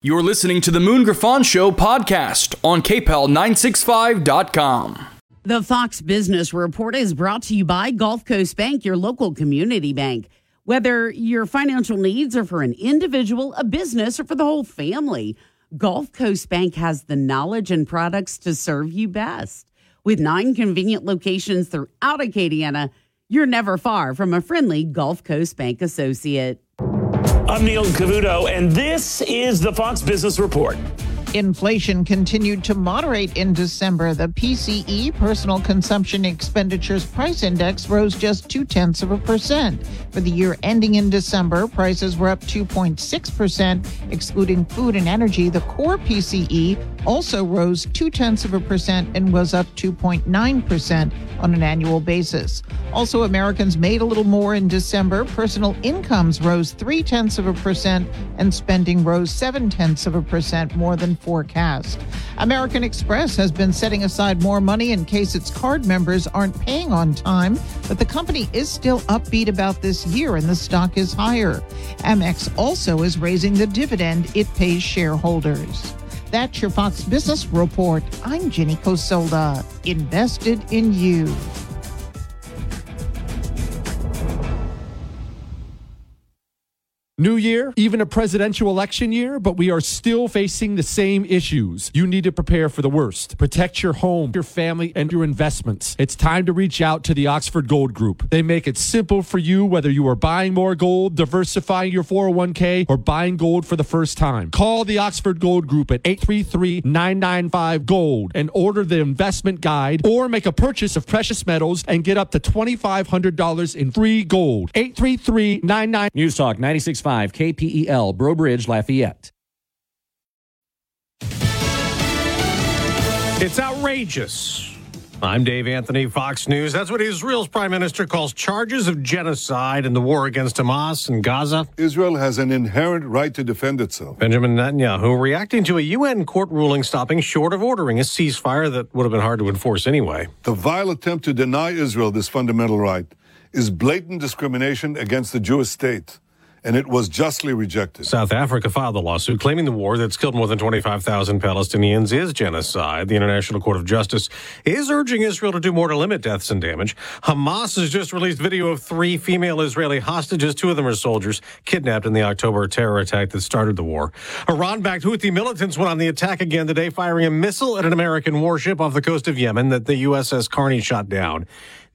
You're listening to the Moon Griffon Show podcast on KPEL965.com. The Fox Business Report is brought to you by Gulf Coast Bank, your local community bank. Whether your financial needs are for an individual, a business, or for the whole family, Gulf Coast Bank has the knowledge and products to serve you best. With nine convenient locations throughout Acadiana, you're never far from a friendly Gulf Coast Bank associate. I'm Neil Cavuto, and this is the Fox Business Report. Inflation continued to moderate in December. The PCE, Personal Consumption Expenditures Price Index, rose just two tenths of a percent. For the year ending in December, prices were up 2.6%, excluding food and energy. The core PCE also rose two tenths of a percent and was up 2.9% on an annual basis. Also, Americans made a little more in December. Personal incomes rose three tenths of a percent, and spending rose seven tenths of a percent more than forecast. American Express has been setting aside more money in case its card members aren't paying on time, but the company is still upbeat about this year and the stock is higher. Amex also is raising the dividend it pays shareholders. That's your Fox Business Report. I'm Jenny Cosolda, invested in you. New year, even a presidential election year, but we are still facing the same issues. You need to prepare for the worst. Protect your home, your family, and your investments. It's time to reach out to the Oxford Gold Group. They make it simple for you whether you are buying more gold, diversifying your 401k, or buying gold for the first time. Call the Oxford Gold Group at 833 995 Gold and order the investment guide or make a purchase of precious metals and get up to $2,500 in free gold. 833 99 News Talk 96. KPEL, Breaux Bridge, Lafayette. It's outrageous. I'm Dave Anthony, Fox News. That's what Israel's prime minister calls charges of genocide in the war against Hamas and Gaza. Israel has an inherent right to defend itself. Benjamin Netanyahu reacting to a UN court ruling stopping short of ordering a ceasefire that would have been hard to enforce anyway. The vile attempt to deny Israel this fundamental right is blatant discrimination against the Jewish state and it was justly rejected. South Africa filed a lawsuit claiming the war that's killed more than 25,000 Palestinians is genocide. The International Court of Justice is urging Israel to do more to limit deaths and damage. Hamas has just released video of three female Israeli hostages. Two of them are soldiers kidnapped in the October terror attack that started the war. Iran backed Houthi militants went on the attack again today, firing a missile at an American warship off the coast of Yemen that the USS Carney shot down.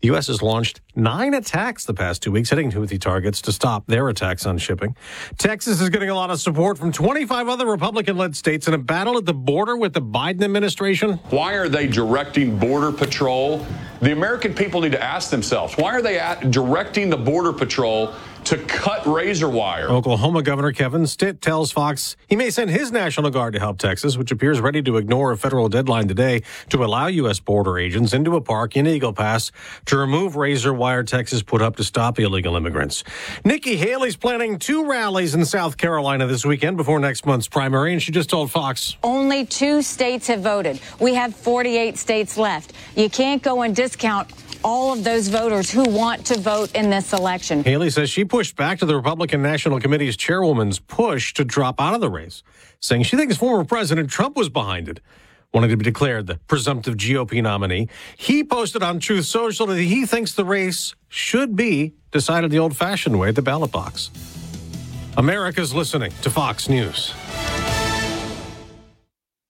The U.S. has launched nine attacks the past two weeks, hitting Houthi targets to stop their attacks on shipping. Texas is getting a lot of support from 25 other Republican led states in a battle at the border with the Biden administration. Why are they directing Border Patrol? The American people need to ask themselves why are they directing the Border Patrol? To cut razor wire. Oklahoma Governor Kevin Stitt tells Fox he may send his National Guard to help Texas, which appears ready to ignore a federal deadline today to allow U.S. border agents into a park in Eagle Pass to remove razor wire Texas put up to stop illegal immigrants. Nikki Haley's planning two rallies in South Carolina this weekend before next month's primary, and she just told Fox Only two states have voted. We have 48 states left. You can't go and discount all of those voters who want to vote in this election. Haley says she pushed back to the Republican National Committee's chairwoman's push to drop out of the race, saying she thinks former President Trump was behind it. Wanted to be declared the presumptive GOP nominee. He posted on Truth Social that he thinks the race should be decided the old fashioned way at the ballot box. America's listening to Fox News.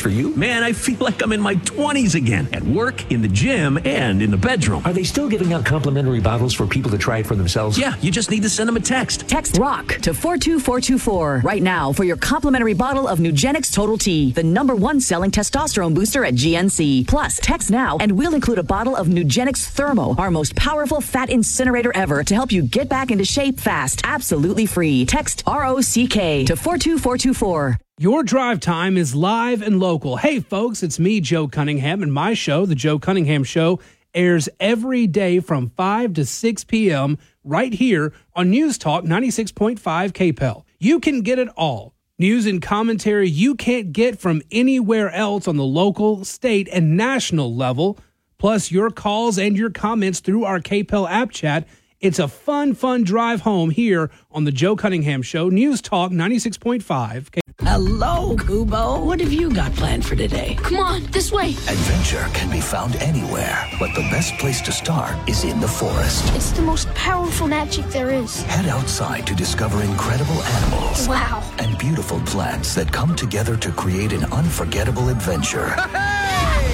for you? Man, I feel like I'm in my 20s again at work, in the gym, and in the bedroom. Are they still giving out complimentary bottles for people to try it for themselves? Yeah, you just need to send them a text. Text ROCK to 42424 right now for your complimentary bottle of Nugenix Total T, the number one selling testosterone booster at GNC. Plus, text now and we'll include a bottle of Nugenix Thermo, our most powerful fat incinerator ever to help you get back into shape fast. Absolutely free. Text ROCK to 42424. Your drive time is live and local. Hey, folks, it's me, Joe Cunningham, and my show, The Joe Cunningham Show, airs every day from 5 to 6 p.m. right here on News Talk 96.5 KPEL. You can get it all. News and commentary you can't get from anywhere else on the local, state, and national level, plus your calls and your comments through our KPEL app chat. It's a fun, fun drive home here on the Joe Cunningham Show, News Talk 96.5. Hello, Kubo. What have you got planned for today? Come on, this way. Adventure can be found anywhere, but the best place to start is in the forest. It's the most powerful magic there is. Head outside to discover incredible animals. Wow. And beautiful plants that come together to create an unforgettable adventure.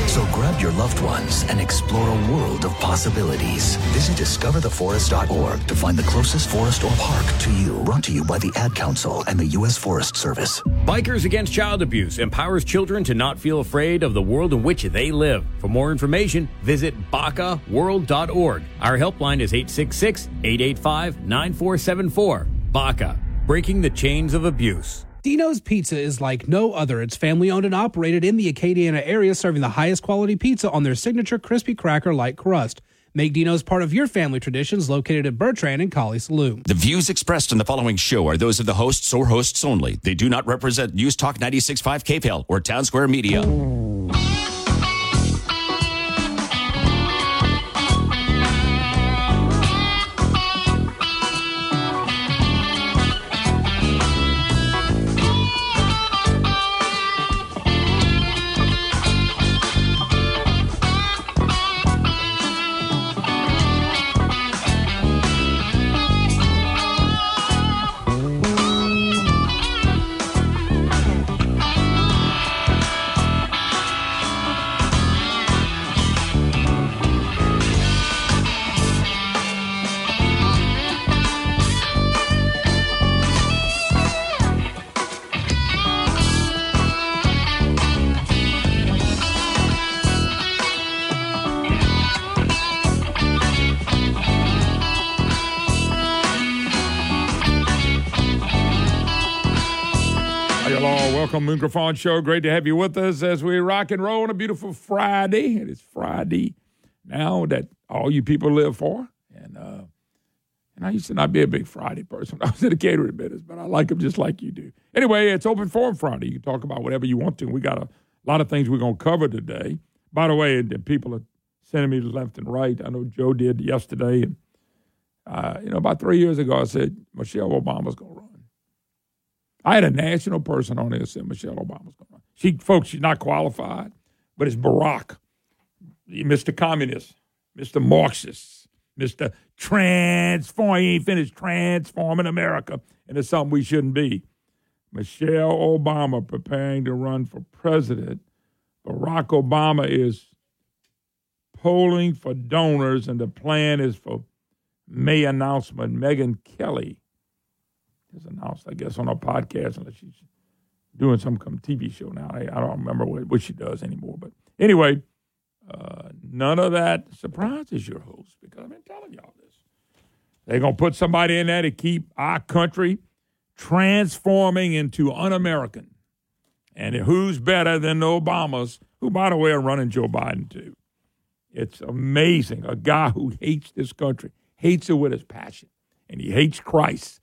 So grab your loved ones and explore a world of possibilities. Visit discovertheforest.org to find the closest forest or park to you. Brought to you by the Ad Council and the U.S. Forest Service. Bikers Against Child Abuse empowers children to not feel afraid of the world in which they live. For more information, visit bacaworld.org. Our helpline is 866 885 9474. Baca, breaking the chains of abuse. Dino's Pizza is like no other. It's family owned and operated in the Acadiana area, serving the highest quality pizza on their signature crispy cracker like crust. Make Dino's part of your family traditions located at Bertrand and Collie Saloon. The views expressed in the following show are those of the hosts or hosts only. They do not represent News Talk 96.5 KPEL or Town Square Media. Welcome Show. Great to have you with us as we rock and roll on a beautiful Friday. It is Friday now that all you people live for. And uh, and I used to not be a big Friday person I was in the catering business, but I like them just like you do. Anyway, it's open forum Friday. You can talk about whatever you want to. We got a lot of things we're going to cover today. By the way, the people are sending me left and right. I know Joe did yesterday. And, uh, you know, about three years ago, I said Michelle Obama's going to run. I had a national person on that said Michelle Obama's going to. She, folks, she's not qualified, but it's Barack, Mr. Communist, Mr. Marxist, Mr. Transform. He ain't finished transforming America into something we shouldn't be. Michelle Obama preparing to run for president. Barack Obama is polling for donors, and the plan is for May announcement Megyn Kelly has announced, I guess, on her podcast, unless she's doing some come TV show now. I, I don't remember what, what she does anymore. But anyway, uh, none of that surprises your host because I've been telling y'all this. They're going to put somebody in there to keep our country transforming into un American. And who's better than the Obamas, who, by the way, are running Joe Biden too? It's amazing. A guy who hates this country, hates it with his passion, and he hates Christ,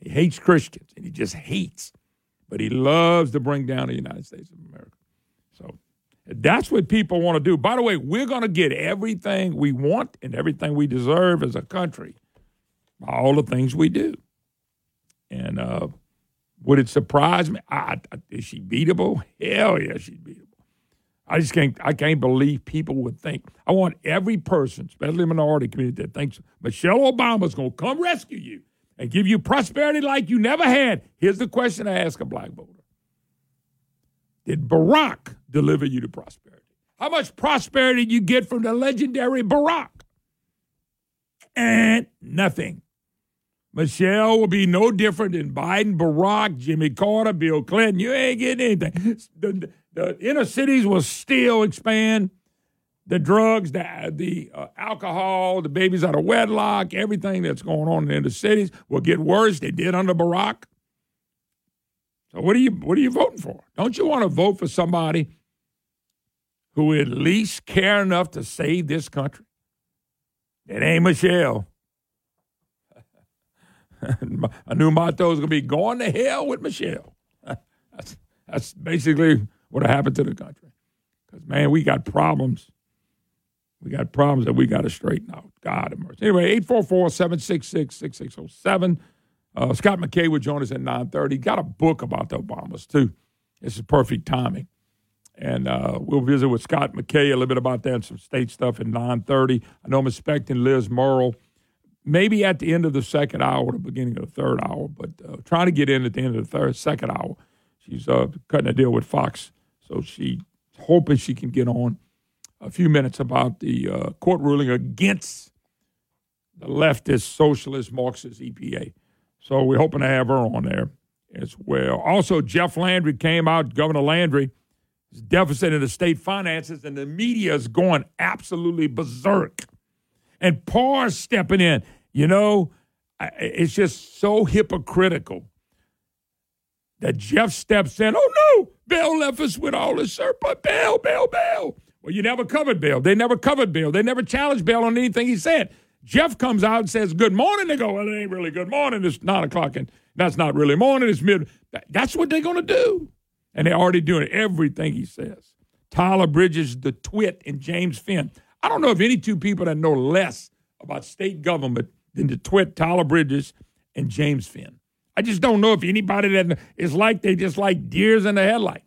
and he hates Christians, and he just hates. But he loves to bring down the United States of America. So that's what people want to do. By the way, we're going to get everything we want and everything we deserve as a country by all the things we do. And uh, would it surprise me? I, I, is she beatable? Hell yeah, she's beatable. I just can't. I can't believe people would think. I want every person, especially the minority community, that thinks Michelle Obama's going to come rescue you and give you prosperity like you never had. Here's the question I ask a black voter: Did Barack deliver you to prosperity? How much prosperity did you get from the legendary Barack? And nothing. Michelle will be no different than Biden, Barack, Jimmy Carter, Bill Clinton. You ain't getting anything. The, the inner cities will still expand. The drugs, the, the uh, alcohol, the babies out of wedlock, everything that's going on in the cities will get worse. They did under Barack. So what are you what are you voting for? Don't you want to vote for somebody who at least care enough to save this country? It ain't Michelle. A new motto is going to be going to hell with Michelle. that's, that's basically what happened to the country. Because, man, we got problems. We got problems that we got to straighten out. God have mercy. Anyway, 844 766 6607. Uh, Scott McKay would join us at 930. Got a book about the Obamas, too. This is perfect timing. And uh, we'll visit with Scott McKay a little bit about that and some state stuff at 930. I know I'm expecting Liz Murrill maybe at the end of the second hour or the beginning of the third hour, but uh, trying to get in at the end of the third, second hour. She's uh, cutting a deal with Fox, so she's hoping she can get on a few minutes about the uh, court ruling against the leftist, socialist, Marxist EPA. So we're hoping to have her on there as well. Also, Jeff Landry came out, Governor Landry, is deficit in the state finances, and the media is going absolutely berserk. And PAR's stepping in. You know, it's just so hypocritical that Jeff steps in. Oh no, Bill left us with all this surplus. Bill, Bill, Bill. Well, you never covered Bill. They never covered Bill. They never challenged Bill on anything he said. Jeff comes out and says, Good morning. They go, Well, it ain't really good morning. It's nine o'clock, and that's not really morning. It's mid. That's what they're going to do. And they're already doing everything he says. Tyler Bridges, the twit, and James Finn. I don't know if any two people that know less about state government than the twit Tyler Bridges and James Finn. I just don't know if anybody that is like they just like deers in the headlight.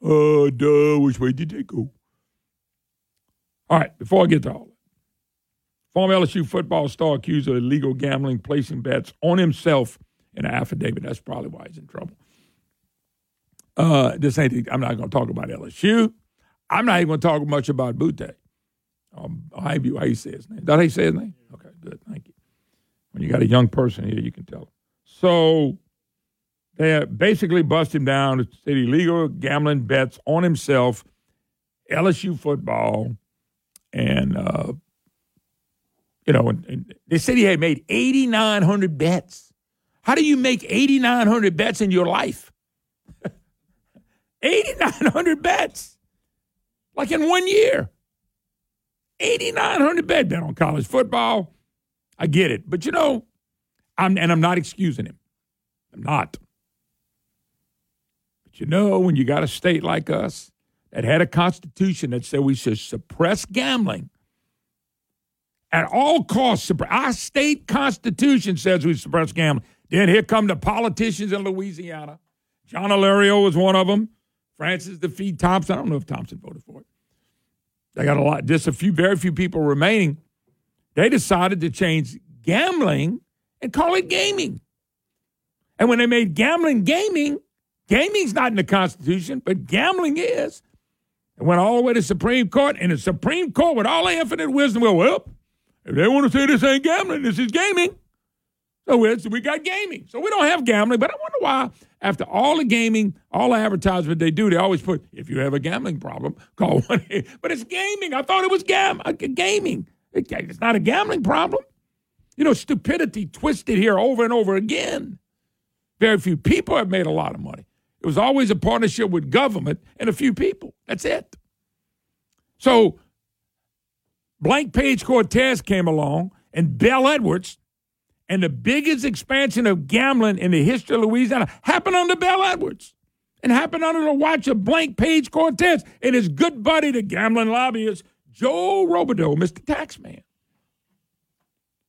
Oh, duh, which way did they go? All right, before I get to all that, former LSU football star accused of illegal gambling, placing bets on himself in an affidavit. That's probably why he's in trouble. Uh, this ain't. I'm not going to talk about LSU. I'm not even going to talk much about Boutte. Um, how you, how you say his name? Did I say his name? Okay, good. Thank you. When you got a young person here, you can tell. Him. So they basically bust him down. Said illegal gambling bets on himself, LSU football, and uh, you know, and, and they said he had made eighty nine hundred bets. How do you make eighty nine hundred bets in your life? eighty nine hundred bets, like in one year. 8,900 bet bet on college football. I get it. But you know, I'm, and I'm not excusing him. I'm not. But you know, when you got a state like us that had a constitution that said we should suppress gambling at all costs, our state constitution says we suppress gambling. Then here come the politicians in Louisiana. John Alario was one of them. Francis Defeat Thompson. I don't know if Thompson voted for it. They got a lot, just a few, very few people remaining. They decided to change gambling and call it gaming. And when they made gambling gaming, gaming's not in the Constitution, but gambling is. It went all the way to Supreme Court, and the Supreme Court, with all infinite wisdom, go, well, if they want to say this ain't gambling, this is gaming. So we got gaming. So we don't have gambling, but I wonder why, after all the gaming, all the advertisement they do, they always put, if you have a gambling problem, call one. but it's gaming. I thought it was gam- uh, gaming. It's not a gambling problem. You know, stupidity twisted here over and over again. Very few people have made a lot of money. It was always a partnership with government and a few people. That's it. So, Blank Page Cortez came along, and Bel Edwards, and the biggest expansion of gambling in the history of Louisiana happened under Bel Edwards and happened under the watch of Blank Page Cortez and his good buddy, the gambling lobbyist, Joe Robideau, Mr. Taxman.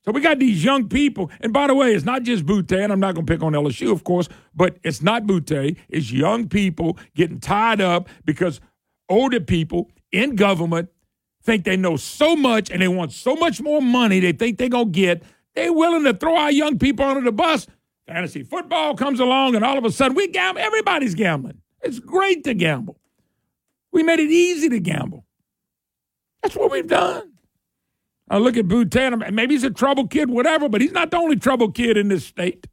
So we got these young people. And by the way, it's not just Boutte, and I'm not going to pick on LSU, of course, but it's not Boutte. It's young people getting tied up because older people in government think they know so much and they want so much more money they think they're going to get they're willing to throw our young people under the bus. Fantasy football comes along, and all of a sudden we gamble. Everybody's gambling. It's great to gamble. We made it easy to gamble. That's what we've done. I look at Bhutan. Maybe he's a trouble kid, whatever, but he's not the only trouble kid in this state.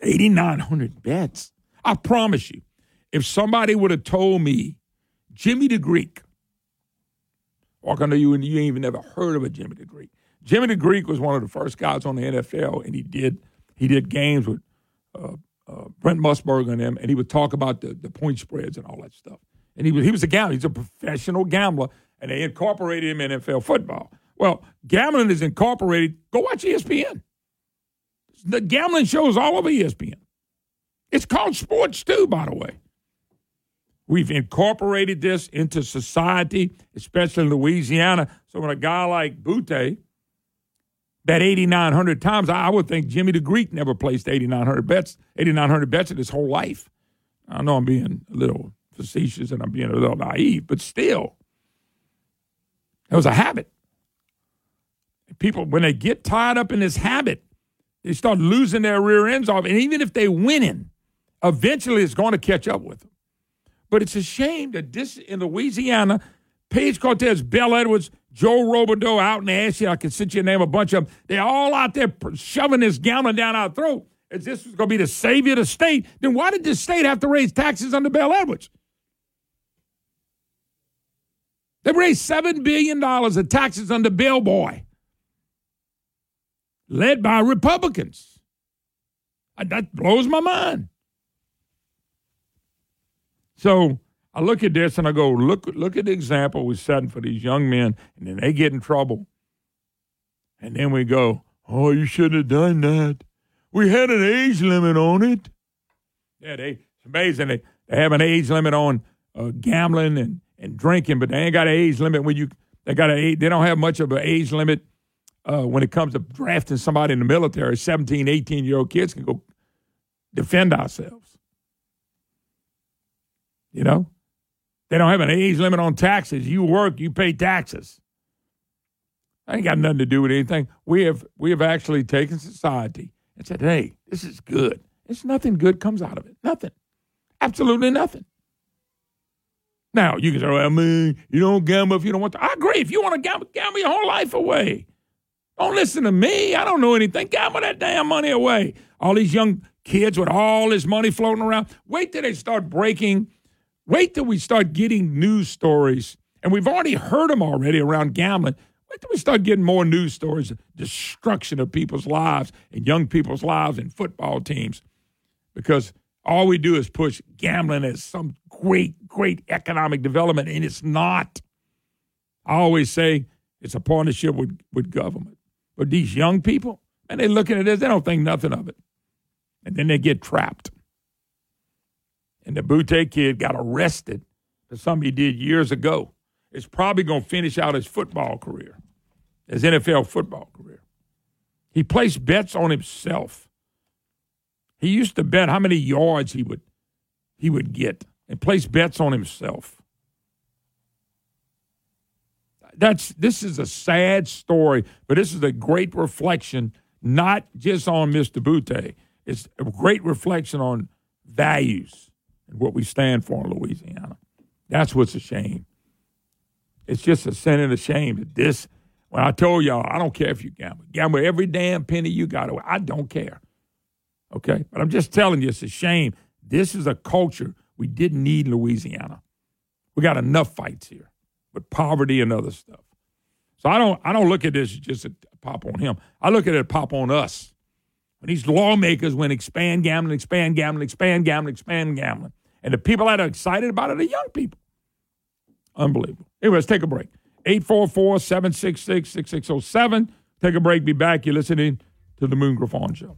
8,900 bets. I promise you, if somebody would have told me Jimmy the Greek Walk under you, and you ain't even never heard of a Jimmy the Greek. Jimmy the Greek was one of the first guys on the NFL, and he did he did games with uh, uh, Brent Musburger and them, and he would talk about the, the point spreads and all that stuff. And he was he was a gambler. He's a professional gambler, and they incorporated him in NFL football. Well, gambling is incorporated. Go watch ESPN. The gambling shows all over ESPN. It's called sports too, by the way. We've incorporated this into society, especially in Louisiana. So when a guy like Boutte bet 8,900 times, I would think Jimmy the Greek never placed 8,900 bets, 8,900 bets in his whole life. I know I'm being a little facetious and I'm being a little naive, but still, it was a habit. People, when they get tied up in this habit, they start losing their rear ends off. And even if they winning, eventually it's going to catch up with them. But it's a shame that this in Louisiana, Page Cortez, Bel Edwards, Joe Robideau out in the ass I can sit you name a bunch of them. They're all out there shoving this gambling down our throat. As this was going to be the savior of the state. Then why did the state have to raise taxes under Bel Edwards? They raised $7 billion of taxes under Bill Boy, led by Republicans. That blows my mind. So I look at this and I go, look, look at the example we're setting for these young men, and then they get in trouble. And then we go, oh, you shouldn't have done that. We had an age limit on it. Yeah, they, it's amazing. They, they have an age limit on uh, gambling and, and drinking, but they ain't got an age limit when you, they got a, they don't have much of an age limit uh, when it comes to drafting somebody in the military. 17, 18 year old kids can go defend ourselves. You know? They don't have an age limit on taxes. You work, you pay taxes. I ain't got nothing to do with anything. We have we have actually taken society and said, hey, this is good. It's nothing good comes out of it. Nothing. Absolutely nothing. Now, you can say, well, I mean, you don't gamble if you don't want to. I agree. If you want to gamble, gamble your whole life away. Don't listen to me. I don't know anything. Gamble that damn money away. All these young kids with all this money floating around. Wait till they start breaking. Wait till we start getting news stories. And we've already heard them already around gambling. Wait till we start getting more news stories of destruction of people's lives and young people's lives and football teams. Because all we do is push gambling as some great, great economic development, and it's not. I always say it's a partnership with, with government. But these young people, and they're looking at this, they don't think nothing of it. And then they get trapped. And the Boutte kid got arrested for something he did years ago. It's probably going to finish out his football career, his NFL football career. He placed bets on himself. He used to bet how many yards he would he would get and place bets on himself. That's this is a sad story, but this is a great reflection, not just on Mr. Boutte. It's a great reflection on values and what we stand for in Louisiana. That's what's a shame. It's just a sin and a shame that this. When I told y'all, I don't care if you gamble, gamble every damn penny you got away. I don't care. Okay, but I'm just telling you, it's a shame. This is a culture we didn't need in Louisiana. We got enough fights here with poverty and other stuff. So I don't I don't look at this as just a pop on him. I look at it pop on us. When these lawmakers went expand gambling, expand gambling, expand gambling, expand gambling. And the people that are excited about it are young people. Unbelievable. Anyway, let's take a break. 844 766 6607. Take a break. Be back. You're listening to The Moon Griffon Show.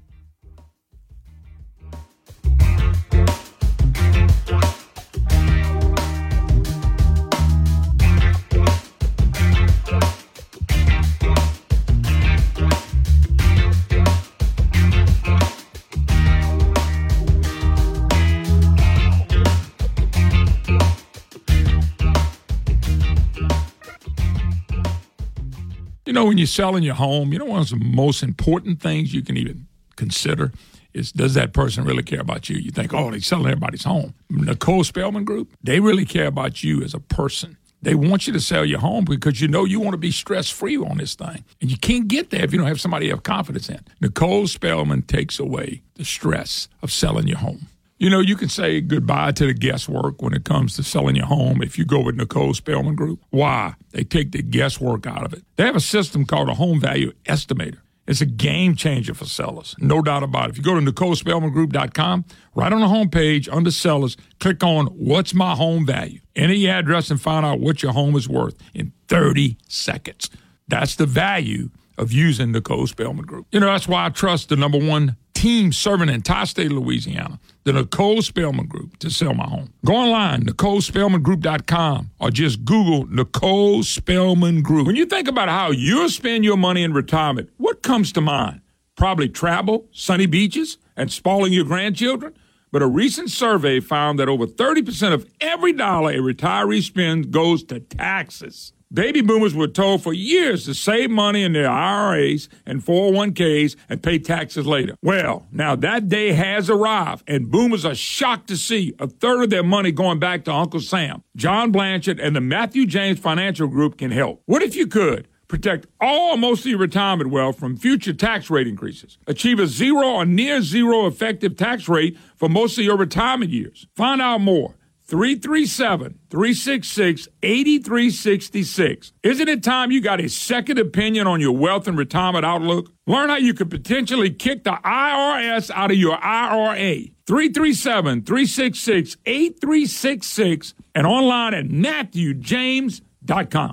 Know, when you're selling your home, you know, one of the most important things you can even consider is does that person really care about you? You think, oh, they're selling everybody's home. Nicole Spellman Group, they really care about you as a person. They want you to sell your home because you know you want to be stress free on this thing. And you can't get there if you don't have somebody you have confidence in. Nicole Spellman takes away the stress of selling your home. You know, you can say goodbye to the guesswork when it comes to selling your home if you go with Nicole Spellman Group. Why? They take the guesswork out of it. They have a system called a home value estimator. It's a game changer for sellers, no doubt about it. If you go to NicoleSpellmanGroup.com, right on the homepage under sellers, click on What's My Home Value? Enter your address and find out what your home is worth in 30 seconds. That's the value of using Nicole Spellman Group. You know, that's why I trust the number one team serving the entire state of Louisiana, the Nicole Spellman Group, to sell my home. Go online, NicoleSpellmanGroup.com, or just Google Nicole Spellman Group. When you think about how you'll spend your money in retirement, what comes to mind? Probably travel, sunny beaches, and spoiling your grandchildren. But a recent survey found that over 30% of every dollar a retiree spends goes to taxes. Baby boomers were told for years to save money in their IRAs and 401ks and pay taxes later. Well, now that day has arrived, and boomers are shocked to see a third of their money going back to Uncle Sam. John Blanchard and the Matthew James Financial Group can help. What if you could? Protect all most of your retirement wealth from future tax rate increases. Achieve a zero or near zero effective tax rate for most of your retirement years. Find out more 337 366 8366. Isn't it time you got a second opinion on your wealth and retirement outlook? Learn how you could potentially kick the IRS out of your IRA. 337 366 8366 and online at MatthewJames.com.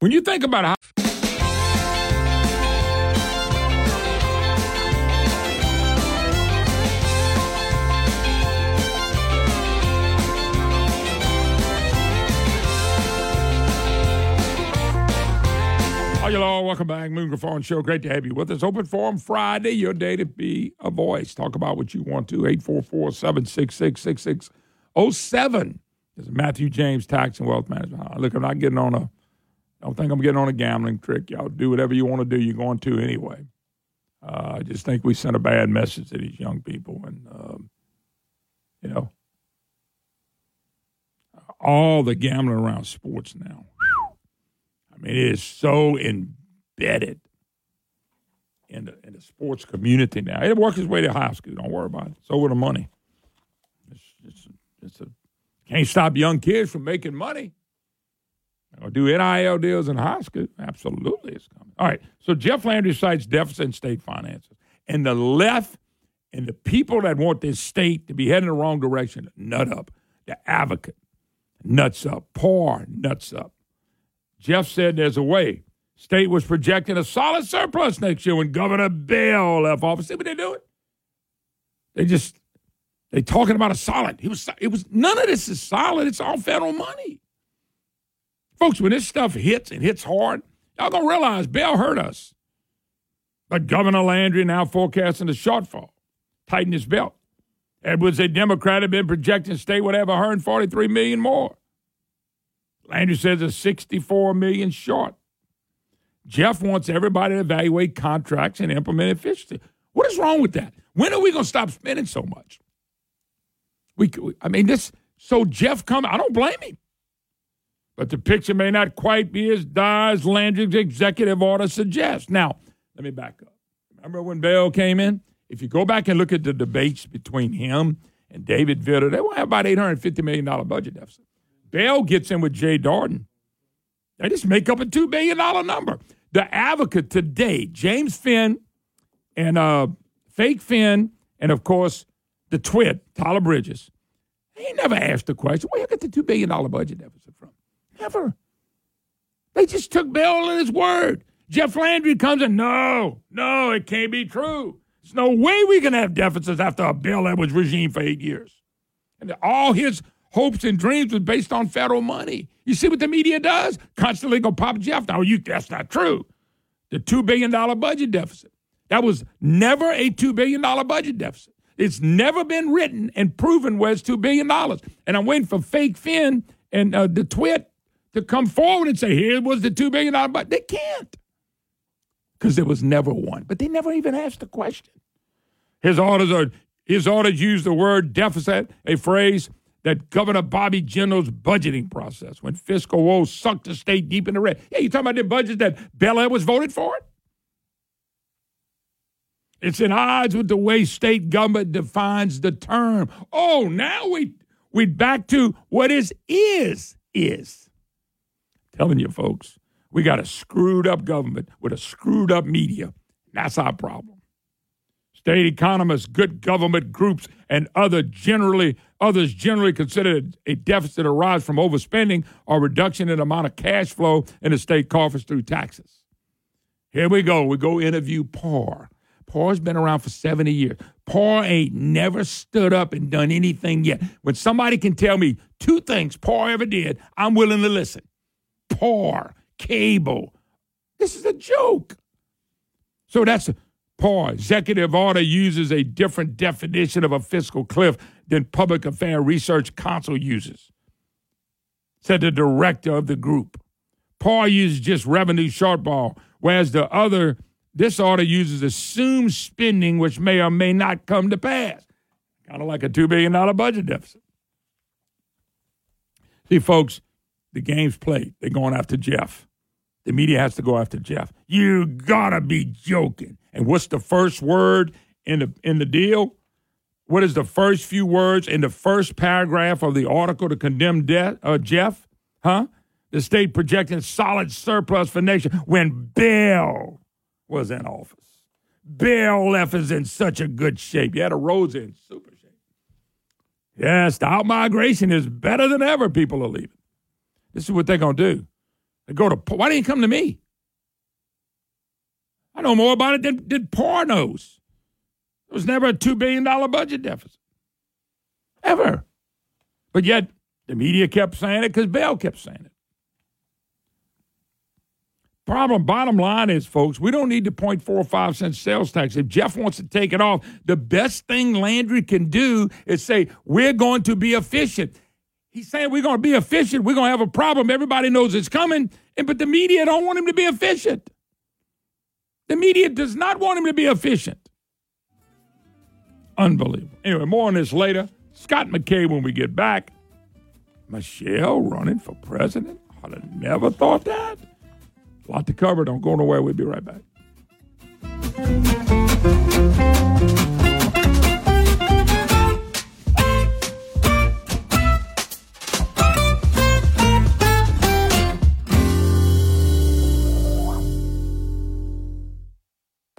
When you think about how Y'all. Welcome back. Moon Griffon Show. Great to have you with us. Open Forum Friday, your day to be a voice. Talk about what you want to. 844 766 6607 is Matthew James Tax and Wealth Management. Look, I'm not getting on a, I don't think I'm getting on a gambling trick. Y'all do whatever you want to do. You're going to anyway. Uh, I just think we sent a bad message to these young people. And, um, you know, all the gambling around sports now. I mean, it is so embedded in the, in the sports community now. It works its way to high school. Don't worry about it. So with the money. It's, it's, it's a, can't stop young kids from making money. Or do NIL deals in high school? Absolutely, it's coming. All right. So Jeff Landry cites deficit in state finances. And the left and the people that want this state to be heading in the wrong direction, nut up. The advocate, nuts up. Poor, nuts up. Jeff said there's a way. State was projecting a solid surplus next year when Governor Bel left office. See what they're doing? They just they talking about a solid. He was it was none of this is solid. It's all federal money. Folks, when this stuff hits and hits hard, y'all gonna realize Bel hurt us. But Governor Landry now forecasting a shortfall. Tighten his belt. Edwards, a Democrat, had been projecting state would have 143 million more. Landry says it's 64 million short. Jeff wants everybody to evaluate contracts and implement efficiency. What is wrong with that? When are we going to stop spending so much? We, I mean, this. So Jeff come. I don't blame him, but the picture may not quite be as dire as Landry's executive order suggests. Now, let me back up. Remember when Bel came in? If you go back and look at the debates between him and David Vitter, they will have about eight hundred fifty million dollar budget deficit. Bel gets in with Jay Dardenne. They just make up a $2 billion number. The advocate today, James Finn and uh, Fake Finn, and of course, the twit, Tyler Bridges, he never asked the question where you get the $2 billion budget deficit from? Never. They just took Bel at his word. Jeff Landry comes in, no, no, it can't be true. There's no way we can have deficits after a Bel Edwards regime for eight years. And all his hopes and dreams was based on federal money. You see what the media does? Constantly go pop Jeff. Now, you that's not true. The $2 billion budget deficit. That was never a $2 billion budget deficit. It's never been written and proven where it's $2 billion. And I'm waiting for fake Finn and uh, the twit to come forward and say, here was the $2 billion budget. They can't because there was never one. But they never even asked the question. His orders are his orders use the word deficit, a phrase that Governor Bobby Jindal's budgeting process when fiscal woes sunk the state deep in the red. Yeah, you talking about the budget that Bel Air was voted for? It's in odds with the way state government defines the term. Oh, now we we back to what is is is. telling you folks, we got a screwed up government with a screwed up media That's our problem. State economists, good government groups, and other generally others generally consider a deficit arise from overspending or reduction in amount of cash flow in the state coffers through taxes. Here we go. We go interview PAR. PAR's been around for 70 years. PAR ain't never stood up and done anything yet. When somebody can tell me two things PAR ever did, I'm willing to listen. PAR, cable. This is a joke. So that's PAR. Executive order uses a different definition of a fiscal cliff than Public Affair Research Council uses, said the director of the group. PAR uses just revenue shortfall, whereas the other, this order uses assumed spending, which may or may not come to pass. Kind of like a $2 billion budget deficit. See, folks, the game's played. They're going after Jeff. The media has to go after Jeff. You gotta be joking. And what's the first word in the in the deal? What is the first few words in the first paragraph of the article to condemn de- uh, Jeff? Huh? The state projecting solid surplus for nation when Bill was in office. Bill left us in such a good shape. Yeah, the roads in super shape. Yes, the out migration is better than ever. People are leaving. This is what they're gonna do. They go to why didn't you come to me? I know more about it than, than PAR knows. There was never a $2 billion budget deficit. Ever. But yet, the media kept saying it because Bel kept saying it. Problem, bottom line is, folks, we don't need the 0.45 cent sales tax. If Jeff wants to take it off, the best thing Landry can do is say, we're going to be efficient. He's saying we're going to be efficient. We're going to have a problem. Everybody knows it's coming. And, but the media don't want him to be efficient. The media does not want him to be efficient. Unbelievable. Anyway, more on this later. Scott McKay when we get back. Michelle running for president? I'd have never thought that. A lot to cover. Don't go nowhere. We'll be right back.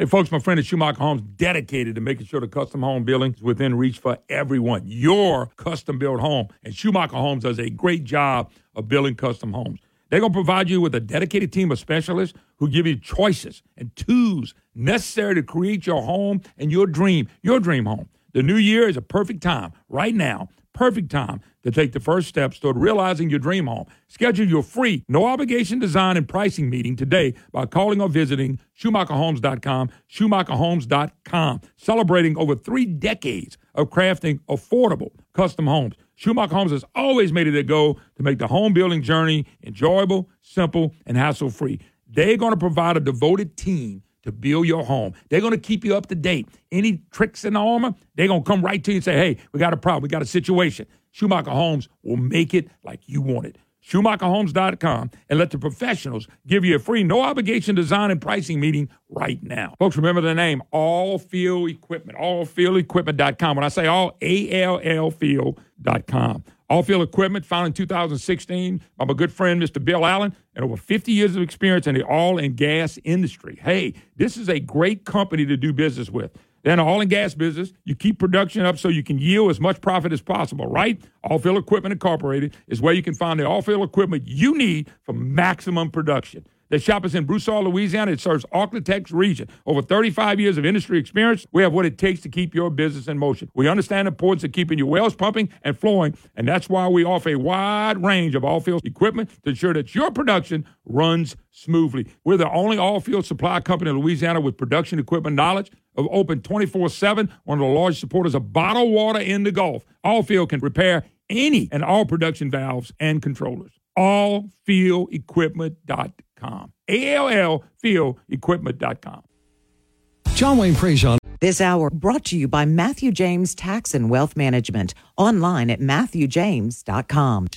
Hey, folks, my friend at Schumacher Homes dedicated to making sure the custom home building is within reach for everyone. Your custom built home. And Schumacher Homes does a great job of building custom homes. They're going to provide you with a dedicated team of specialists who give you choices and tools necessary to create your home and your dream, your dream home. The new year is a perfect time, right now, perfect time to take the first steps toward realizing your dream home. Schedule your free, no obligation design and pricing meeting today by calling or visiting SchumacherHomes.com, SchumacherHomes.com, celebrating over three decades of crafting affordable custom homes. Schumacher Homes has always made it a goal to make the home building journey enjoyable, simple, and hassle free. They're going to provide a devoted team to build your home. They're going to keep you up to date. Any tricks in the armor, they're going to come right to you and say, hey, we got a problem. We got a situation. Schumacher Homes will make it like you want it. SchumacherHomes.com and let the professionals give you a free, no obligation design and pricing meeting right now. Folks, remember the name All Field Equipment, allfieldequipment.com. When I say all, A L L field.com. All Field Equipment, founded in 2016 by my good friend, Mr. Bill Allen, and over 50 years of experience in the oil and gas industry. Hey, this is a great company to do business with. They're in the oil and gas business. You keep production up so you can yield as much profit as possible, right? Allfield Equipment Incorporated is where you can find the Allfield equipment you need for maximum production. The shop is in Broussard, Louisiana. It serves Ark-La-Tex region. Over 35 years of industry experience, we have what it takes to keep your business in motion. We understand the importance of keeping your wells pumping and flowing, and that's why we offer a wide range of all-field equipment to ensure that your production runs smoothly. We're the only all-field supply company in Louisiana with production equipment knowledge of open 24-7, one of the largest supporters of bottled water in the Gulf. All Allfield can repair any and all production valves and controllers. Allfieldequipment.com. A-L-L fieldequipment.com. John Wayne Prejean. This hour brought to you by Matthew James Tax and Wealth Management. Online at matthewjames.com.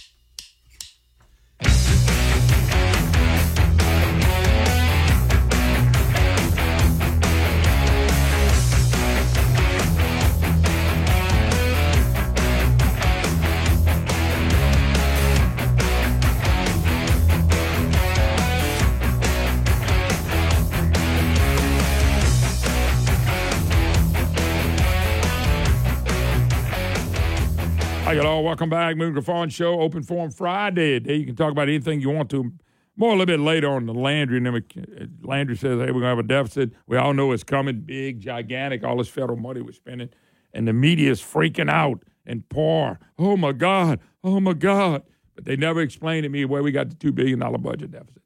Hi, y'all. Welcome back. Moon Griffon Show, Open Forum Friday. Today you can talk about anything you want to. More a little bit later on the Landry. And then we- Landry says, hey, we're going to have a deficit. We all know it's coming big, gigantic, all this federal money we're spending. And the media is freaking out and poor. Oh, my God. Oh, my God. But they never explained to me where we got the $2 billion budget deficit.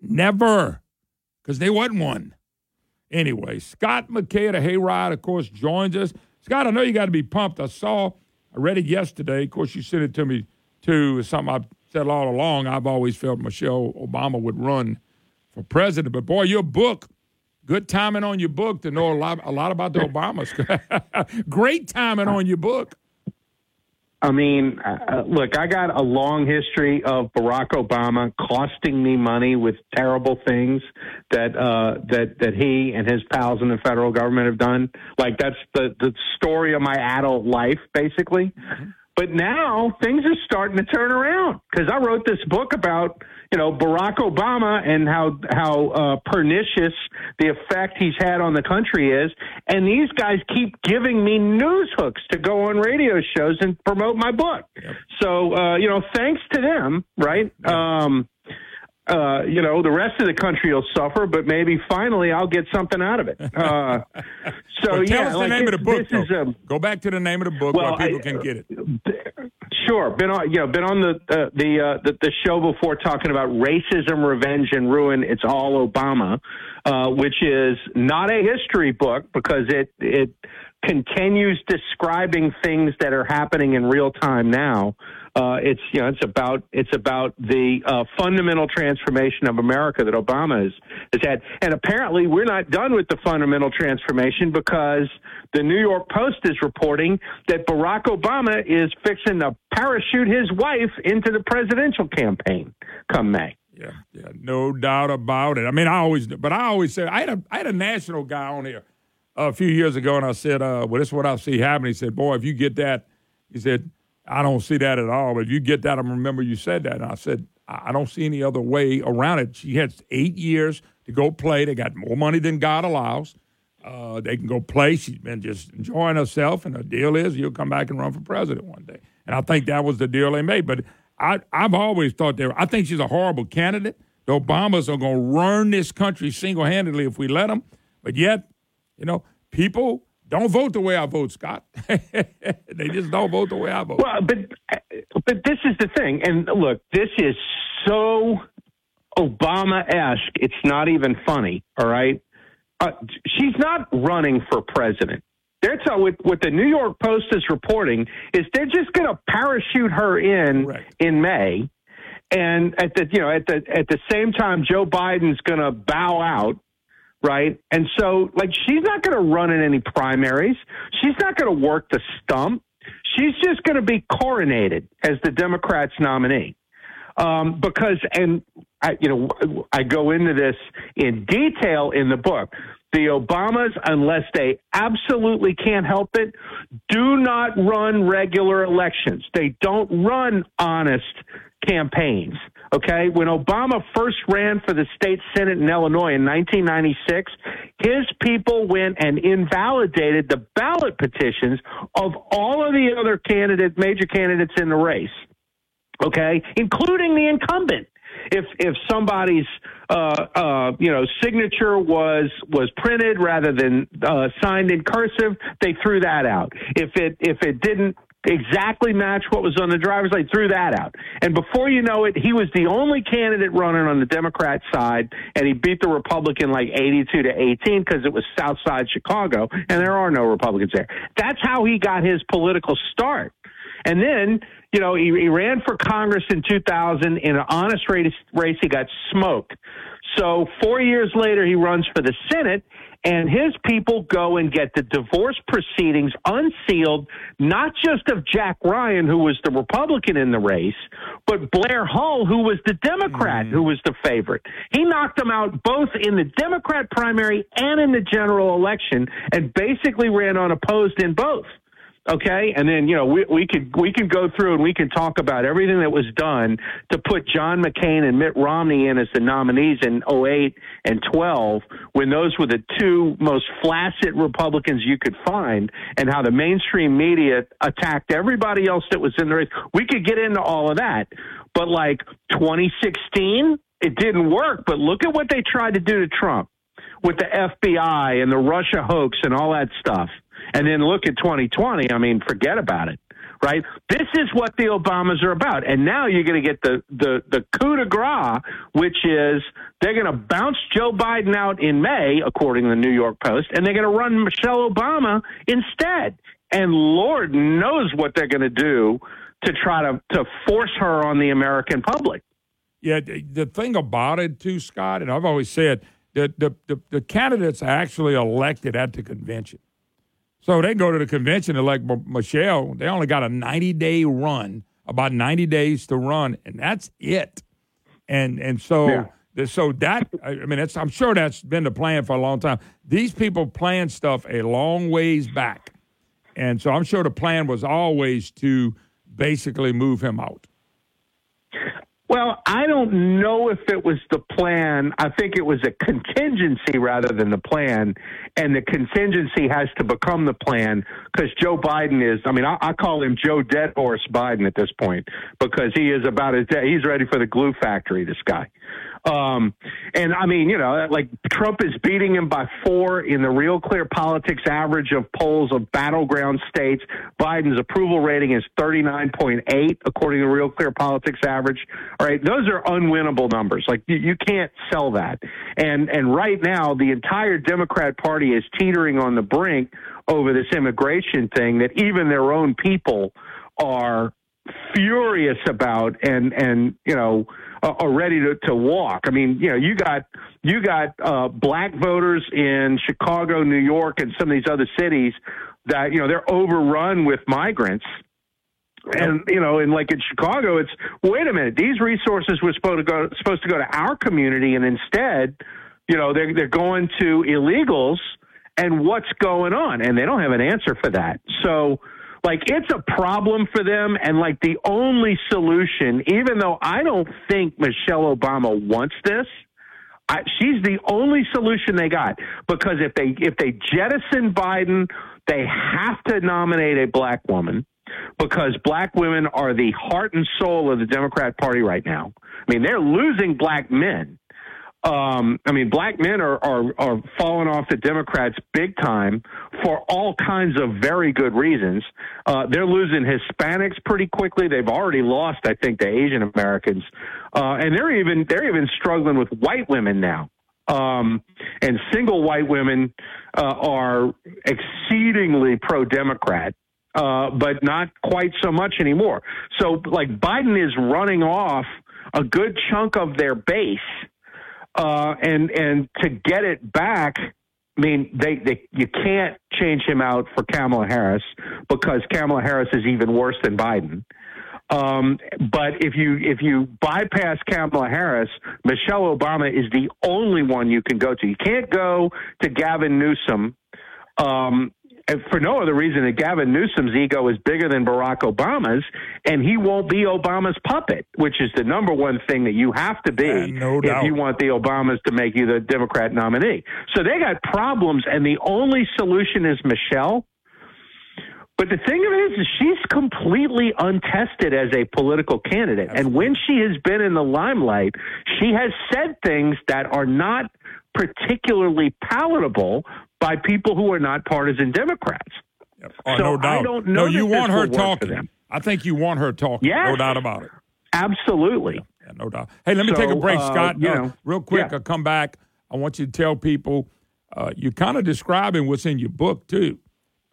Never. Because they wasn't one. Anyway, Scott McKay of the Hayride, of course, joins us. Scott, I know you got to be pumped. I saw, I read it yesterday. Of course, you sent it to me too. It's something I've said all along. I've always felt Michelle Obama would run for president. But boy, your book, good timing on your book to know a lot, a lot about the Obamas. Great timing on your book. I mean, uh, look, I got a long history of Barack Obama costing me money with terrible things that uh, that that he and his pals in the federal government have done. Like that's the the story of my adult life, basically. But now things are starting to turn around because I wrote this book about you know Barack Obama and how how uh, pernicious the effect he's had on the country is, and these guys keep giving me news hooks to go on radio shows and promote my book. So uh, you know, thanks to them, right? Um, uh, you know, the rest of the country will suffer, but maybe finally I'll get something out of it. Uh, so tell yeah, the like name of the book. This is a Go back to the name of the book Well, where people I- can get it. Sure, been on you know been on the uh, the, uh, the the show before talking about racism, revenge, and ruin. It's all Obama, uh, which is not a history book because it it continues describing things that are happening in real time now. Uh, it's you know it's about it's about the uh, fundamental transformation of America that Obama has has had, and apparently we're not done with the fundamental transformation because the New York Post is reporting that Barack Obama is fixing to parachute his wife into the presidential campaign come May. Yeah, yeah, no doubt about it. I mean, I always, but I always said I had a I had a national guy on here a few years ago, and I said, uh, "Well, this is what I see happening." He said, "Boy, if you get that," he said, "I don't see that at all." But if you get that, I remember you said that, and I said, "I don't see any other way around it." She has eight years to go play. They got more money than God allows. Uh, they can go play. She's been just enjoying herself, and the deal is you'll come back and run for president one day. And I think that was the deal they made. But I, I've always thought they were, I think she's a horrible candidate. The Obamas are going to run this country single handedly if we let them. But yet, you know, people don't vote the way I vote, Scott. they just don't vote the way I vote. Well, but but this is the thing, and look, this is so Obama esque. It's not even funny. All right, uh, she's not running for president. They're tell what what the New York Post is reporting is they're just going to parachute her in in May, and at the you know at the at the same time Joe Biden's going to bow out right? And so, like, she's not going to run in any primaries. She's not going to work the stump. She's just going to be coronated as the Democrats' nominee. Um, because, and I, you know, I go into this in detail in the book. The Obamas, unless they absolutely can't help it, do not run regular elections. They don't run honest campaigns. Okay, when Obama first ran for the state senate in Illinois in 1996, his people went and invalidated the ballot petitions of all of the other candidates, major candidates in the race. Okay, including the incumbent. If if somebody's uh, uh, you know signature was was printed rather than uh, signed in cursive, they threw that out. If it if it didn't exactly match what was on the driver's license, threw that out. And before you know it, he was the only candidate running on the Democrat side, and he beat the Republican like 82 to 18 because it was South Side Chicago, and there are no Republicans there. That's how he got his political start. And then, you know, he, he ran for Congress in 2000 in an honest race, race. He got smoked. So four years later, he runs for the Senate, and his people go and get the divorce proceedings unsealed, not just of Jack Ryan, who was the Republican in the race, but Blair Hull, who was the Democrat, mm-hmm. who was the favorite. He knocked them out both in the Democrat primary and in the general election, and basically ran unopposed in both. Okay? And then you know we, we could we could go through and we can talk about everything that was done to put john mccain and mitt romney in as the nominees in 08 and 12 when those were the two most flaccid republicans you could find and how the mainstream media attacked everybody else that was in the race. We could get into all of that. But like 2016 it didn't work. But look at what they tried to do to trump with the fbi and the russia hoax and all that stuff and then look at 2020. I mean, forget about it, right? This is what the Obamas are about. And now you're going to get the, the, the coup de grace, which is they're going to bounce Joe Biden out in May, according to the New York Post, and they're going to run Michelle Obama instead. And Lord knows what they're going to do to try to, to force her on the American public. Yeah, the, the thing about it, too, Scott, and I've always said that the, the, the candidates are actually elected at the convention. So they go to the convention and like Michelle, they only got a 90 day run, about 90 days to run, and that's it. And and so yeah. so that I mean, it's, I'm sure that's been the plan for a long time. These people plan stuff a long ways back, and so I'm sure the plan was always to basically move him out. Well, I don't know if it was the plan. I think it was a contingency rather than the plan. And the contingency has to become the plan because Joe Biden is, I mean, I, I call him Joe Dead Horse Biden at this point because he is about as, dead. he's ready for the glue factory, this guy. Um, and I mean, you know, like Trump is beating him by four in the Real Clear Politics average of polls of battleground states. Biden's approval rating is 39.8, according to Real Clear Politics average. All right, those are unwinnable numbers. Like you, you can't sell that. And and right now, the entire Democrat Party is teetering on the brink over this immigration thing that even their own people are furious about and and you know are ready to, to walk. I mean, you know, you got you got uh, black voters in Chicago, New York, and some of these other cities that you know they're overrun with migrants. And you know, and like in Chicago, it's wait a minute. These resources were supposed to go supposed to go to our community, and instead, you know, they're they're going to illegals. And what's going on? And they don't have an answer for that. So, like it's a problem for them and like the only solution even though i don't think michelle obama wants this I, she's the only solution they got. Because if they if they jettison biden they have to nominate a black woman. Because black women are the heart and soul of the democrat party right now. I mean they're losing black men um, I mean, black men are, are, are falling off the Democrats big time for all kinds of very good reasons. Uh, they're losing Hispanics pretty quickly. They've already lost, I think, to Asian Americans, uh, and they're even they're even struggling with white women now. Um, and single white women uh, are exceedingly pro-Democrat. Uh, but not quite so much anymore. So, like Biden is running off a good chunk of their base uh, and and to get it back, I mean, they, they you can't change him out for Kamala Harris because Kamala Harris is even worse than Biden. Um, but if you if you bypass Kamala Harris, Michelle Obama is the only one you can go to. You can't go to Gavin Newsom um, for no other reason that Gavin Newsom's ego is bigger than Barack Obama's, and he won't be Obama's puppet, which is the number one thing that you have to be yeah, no if doubt. you want the Obamas to make you the Democrat nominee. So they got problems, and the only solution is Michelle. But the thing of it is, is she's completely untested as a political candidate. And when she has been in the limelight, she has said things that are not particularly palatable by people who are not partisan Democrats. Oh, so no doubt. I don't know. No, you want her will work for talking. I think you want her talking. Yes. No doubt about it. Absolutely. Yeah, no doubt. Hey, let me So, take a break, uh, Scott. you Uh, know, real quick, yeah. I'll come back. I want you to tell people uh, you're kind of describing what's in your book, too,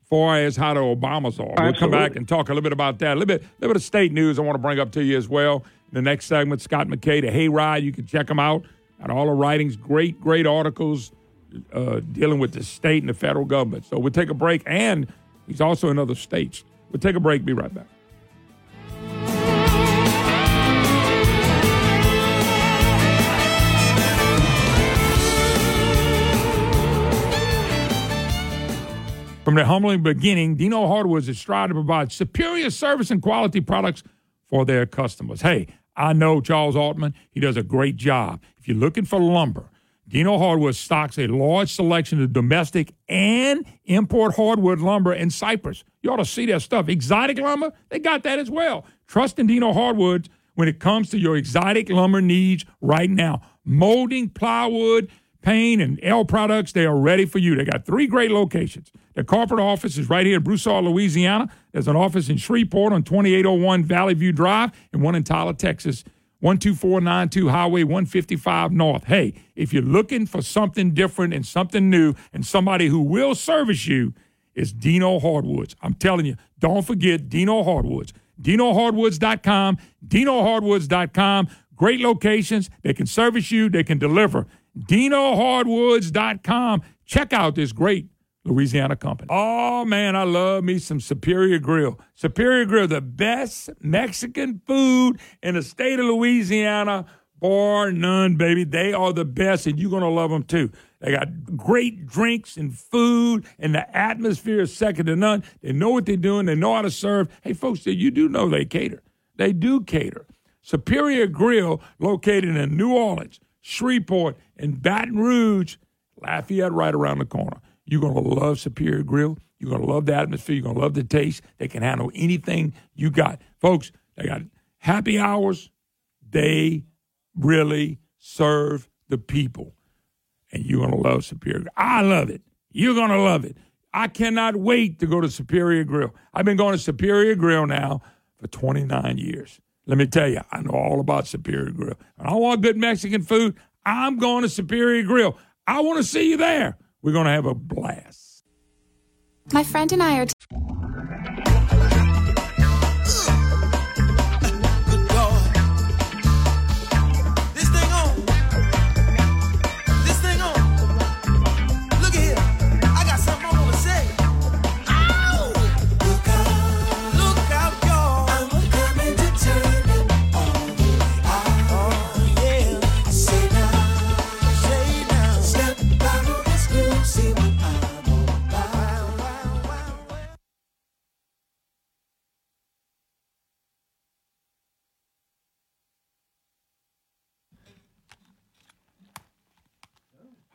far as how the Obamas are. We'll come back and talk a little bit about that. A little bit, little bit of state news I want to bring up to you as well. In the next segment, Scott McKay, the Hayride, you can check him out. Got all the writings, great, great articles uh, dealing with the state and the federal government. So we'll take a break, and he's also in other states. We'll take a break, be right back. From their humbling beginning, Dino Hardwoods is striving to provide superior service and quality products for their customers. Hey, I know Charles Altman. He does a great job. If you're looking for lumber, Dino Hardwood stocks a large selection of domestic and import hardwood lumber and cypress. You ought to see that stuff. Exotic lumber, they got that as well. Trust in Dino Hardwoods when it comes to your exotic lumber needs right now. Molding, plywood, paint, and L products, they are ready for you. They got three great locations. The corporate office is right here in Broussard, Louisiana. There's an office in Shreveport on 2801 Valley View Drive and one in Tyler, Texas. 12492 Highway 155 North. Hey, if you're looking for something different and something new and somebody who will service you, it's Dino Hardwoods. I'm telling you, don't forget Dino Hardwoods. DinoHardwoods.com, DinoHardwoods.com. Great locations. They can service you, they can deliver. DinoHardwoods.com. Check out this great Louisiana company. Oh man, I love me some Superior Grill. Superior Grill, the best Mexican food in the state of Louisiana, bar none, baby. They are the best, and you're gonna love them too. They got great drinks and food, and the atmosphere is second to none. They know what they're doing. They know how to serve. Hey, folks, you do know they cater. They do cater. Superior Grill, located in New Orleans, Shreveport, and Baton Rouge, Lafayette, right around the corner. You're going to love Superior Grill. You're going to love the atmosphere. You're going to love the taste. They can handle anything you got. Folks, they got happy hours. They really serve the people. And you're going to love Superior. I love it. You're going to love it. I cannot wait to go to Superior Grill. I've been going to Superior Grill now for 29 years. Let me tell you, I know all about Superior Grill. And I want good Mexican food. I'm going to Superior Grill. I want to see you there. We're going to have a blast. My friend and I are.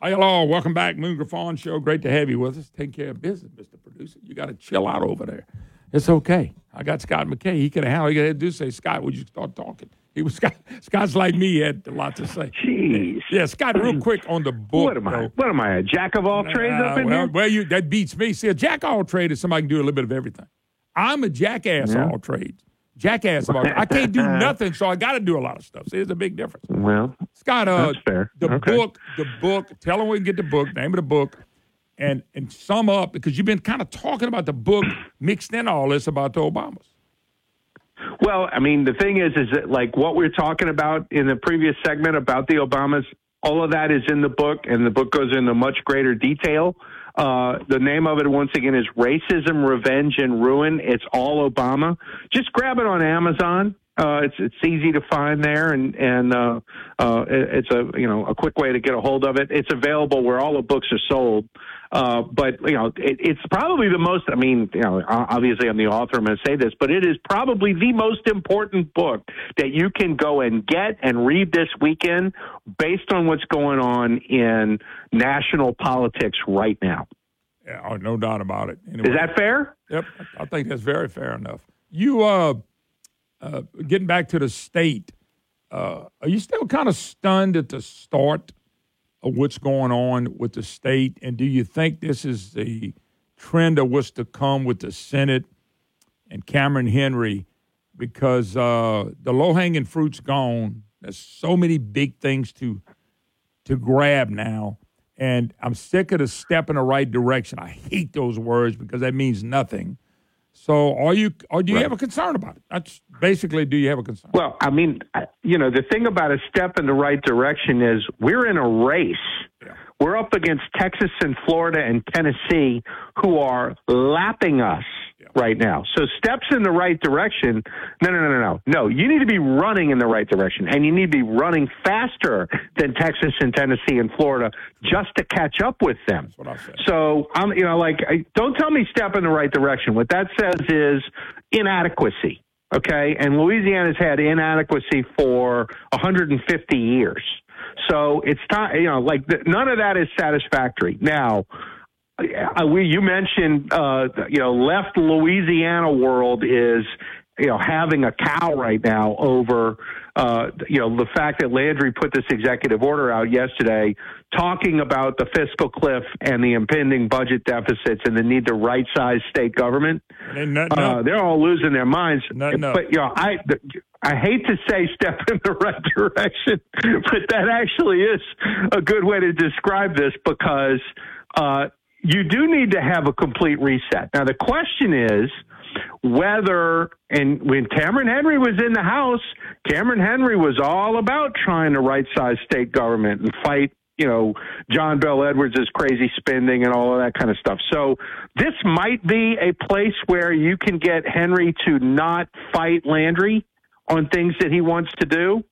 Hi, hello. Welcome back, Moon Griffon Show. Great to have you with us. Take care of business, Mr. Producer. You got to chill out over there. It's okay. I got Scott McKay. He could have. He could do say, Scott, would you start talking? He was Scott. Scott's like me. He had a lot to say. Jeez. Yeah, Scott. Real quick on the book. What am I? though. What am I? A jack of all trades up in well, here? well, you that beats me. See, a jack of all trades is somebody can do a little bit of everything. I'm a jackass Yeah. all trades. Jackass about it. I can't do nothing, so I got to do a lot of stuff. See, there's a big difference. Well, Scott, uh, that's fair. the Okay. book, the book. Tell them we can get the book. Name of the book, and and sum up because you've been kind of talking about the book mixed in all this about the Obamas. Well, I mean, the thing is, is that like what we're talking about in the previous segment about the Obamas, all of that is in the book, and the book goes into much greater detail. Uh, the name of it, once again, is Racism, Revenge, and Ruin. It's all Obama. Just grab it on Amazon. Uh, it's it's easy to find there, and and uh, uh, it's a you know a quick way to get a hold of it. It's available where all the books are sold. Uh, but you know, it, it's probably the most. I mean, you know, obviously I'm the author. I'm going to say this, but it is probably the most important book that you can go and get and read this weekend, based on what's going on in national politics right now. Yeah, oh, no doubt about it. Is that fair? Yep, I think that's very fair enough. You uh, uh getting back to the state, uh, are you still kind of stunned at the start of what's going on with the state? And do you think this is the trend of what's to come with the Senate and Cameron Henry? Because uh, the low hanging fruit's gone. There's so many big things to to grab now. And I'm sick of the step in the right direction. I hate those words because that means nothing. So, are you? Or do you have a concern about it? That's basically. Do you have a concern? Well, I mean, you know, the thing about a step in the right direction is we're in a race. Yeah. We're up against Texas and Florida and Tennessee, who are lapping us right now. So steps in the right direction. No, no, no, no, no. No, you need to be running in the right direction, and you need to be running faster than Texas and Tennessee and Florida just to catch up with them. So I'm, you know, like, I, don't tell me step in the right direction. What that says is inadequacy. Okay, and Louisiana's had inadequacy for 150 years. So it's time, you know, like the, none of that is satisfactory. Now, we you mentioned uh, you know left Louisiana world is you know having a cow right now over uh, you know the fact that Landry put this executive order out yesterday talking about the fiscal cliff and the impending budget deficits and the need to right size state government. Uh, they're all losing their minds. But you know I. I hate to say step in the right direction, but that actually is a good way to describe this because uh, you do need to have a complete reset. Now, the question is whether, and when Cameron Henry was in the House, Cameron Henry was all about trying to right size state government and fight. You know, John Bell Edwards' crazy spending and all of that kind of stuff. So, this might be a place where you can get Henry to not fight Landry on things that he wants to do.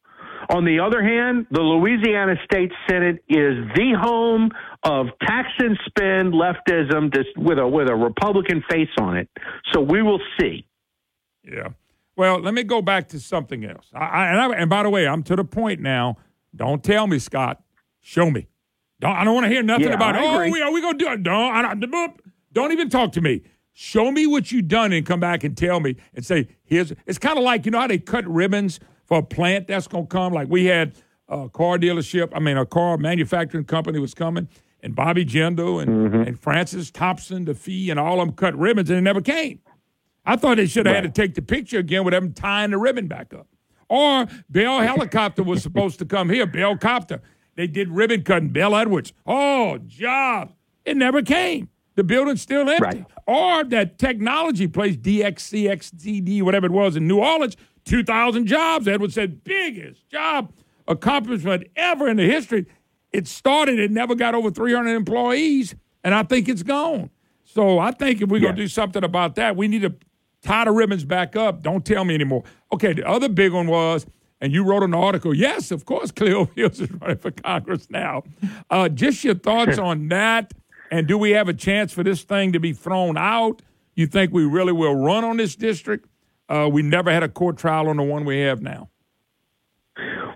On the other hand, the Louisiana State Senate is the home of tax and spend leftism just with a with a Republican face on it. So we will see. Yeah. Well, let me go back to something else. I, I, and, I, and by the way, I'm to the point now. Don't tell me, Scott. Show me. Don't, I don't want to hear nothing Yeah, about. Oh, we are we gonna do it? Don't. I don't, don't even talk to me. Show me what you've done and come back and tell me and say here's. It's kind of like you know how they cut ribbons for a plant that's gonna come. Like we had a car dealership. I mean, a car manufacturing company was coming, and Bobby Jindal and Mm-hmm. and Francis Thompson, the fee, and all of them cut ribbons, and it never came. I thought they should have had to take the picture again with them tying the ribbon back up. Or Bell Helicopter was supposed to come here, Bell Copter. They did ribbon cutting, Bell Edwards. Oh, job. It never came. The building's still empty. Or that technology place, DXCXDD, whatever it was in New Orleans, 2,000 jobs. Edward said, biggest job accomplishment ever in the history. It started, it never got over 300 employees, and I think it's gone. So I think if we're going to do something about that, we need to tie the ribbons back up. Don't tell me anymore. Okay, the other big one was, and you wrote an article. Yes, of course, Cleo Fields is running for Congress now. Uh, just your thoughts on that, and do we have a chance for this thing to be thrown out? You think we really will run on this district? Uh, we never had a court trial on the one we have now.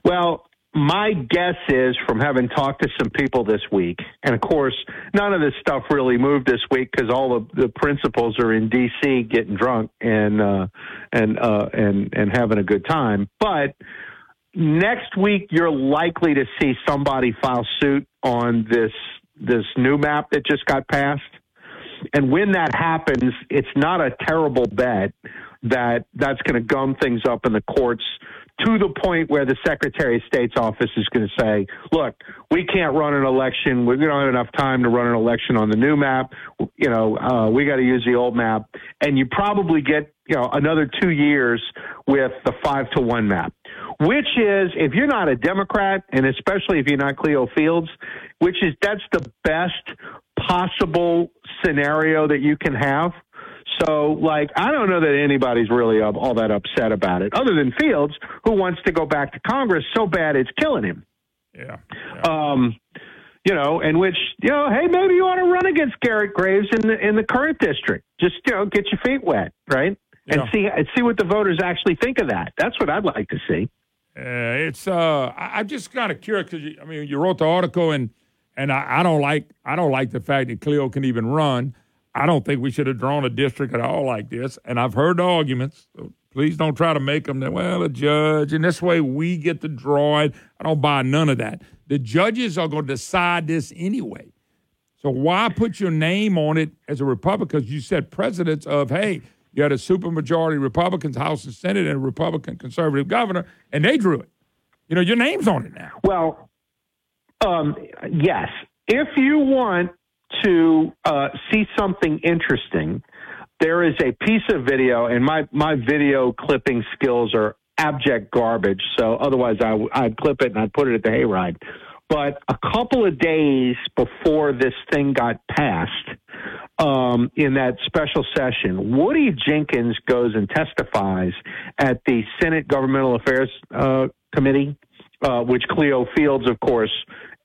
Well, my guess is from having talked to some people this week, and of course, none of this stuff really moved this week because all the, the principals are in D.C. getting drunk and uh, and uh, and and having a good time. But next week, you're likely to see somebody file suit on this this new map that just got passed. And when that happens, it's not a terrible bet that that's going to gum things up in the courts to the point where the Secretary of State's office is going to say, look, we can't run an election. We don't have enough time to run an election on the new map. You know, uh, we got to use the old map. And you probably get, you know, another two years with the five to one map, which is, if you're not a Democrat, and especially if you're not Cleo Fields, which is, that's the best possible scenario that you can have. So, like, I don't know that anybody's really all that upset about it, other than Fields, who wants to go back to Congress so bad it's killing him. Yeah. Um, you know, in which you know, hey, maybe you want to run against Garrett Graves in the in the current district. Just you know, get your feet wet, right? And Yeah. see and see what the voters actually think of that. That's what I'd like to see. Uh, it's uh, I, I'm just kind of curious because I mean you wrote the article and and I, I don't like I don't like the fact that Cleo can even run. I don't think we should have drawn a district at all like this. And I've heard arguments. So please don't try to make them that well a judge and this way we get to draw it. I don't buy none of that. The judges are going to decide this anyway. So why put your name on it as a Republican? Because you said presidents of hey. You had a supermajority Republicans, House and Senate, and a Republican conservative governor, and they drew it. You know, your name's on it now. Well, um, yes. If you want to uh, see something interesting, there is a piece of video, and my, my video clipping skills are abject garbage. So otherwise, I, I'd clip it and I'd put it at the hayride. But a couple of days before this thing got passed, um, in that special session, Woody Jenkins goes and testifies at the Senate Governmental Affairs uh, Committee, uh, which Cleo Fields, of course,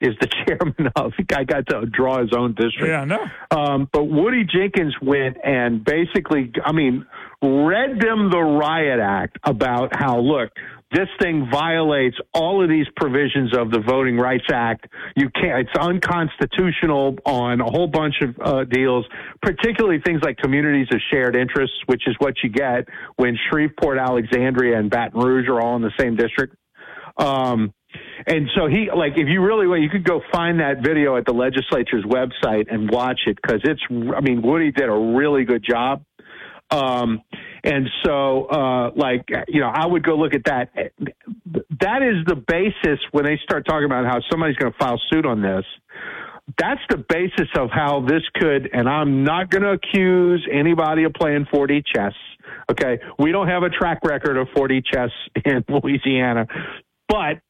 is the chairman of. I got to draw his own district. Yeah, I know. Um, but Woody Jenkins went and basically, I mean, read them the riot act about how, look, this thing violates all of these provisions of the Voting Rights Act. You can't, it's unconstitutional on a whole bunch of uh, deals, particularly things like communities of shared interests, which is what you get when Shreveport, Alexandria, and Baton Rouge are all in the same district. Um, and so he, like, if you really want, you could go find that video at the legislature's website and watch it because it's, I mean, Woody did a really good job. Um, and so, uh, like, you know, I would go look at that. That is the basis when they start talking about how somebody's going to file suit on this. That's the basis of how this could, and I'm not going to accuse anybody of playing 4D chess. Okay. We don't have a track record of 4D chess in Louisiana, but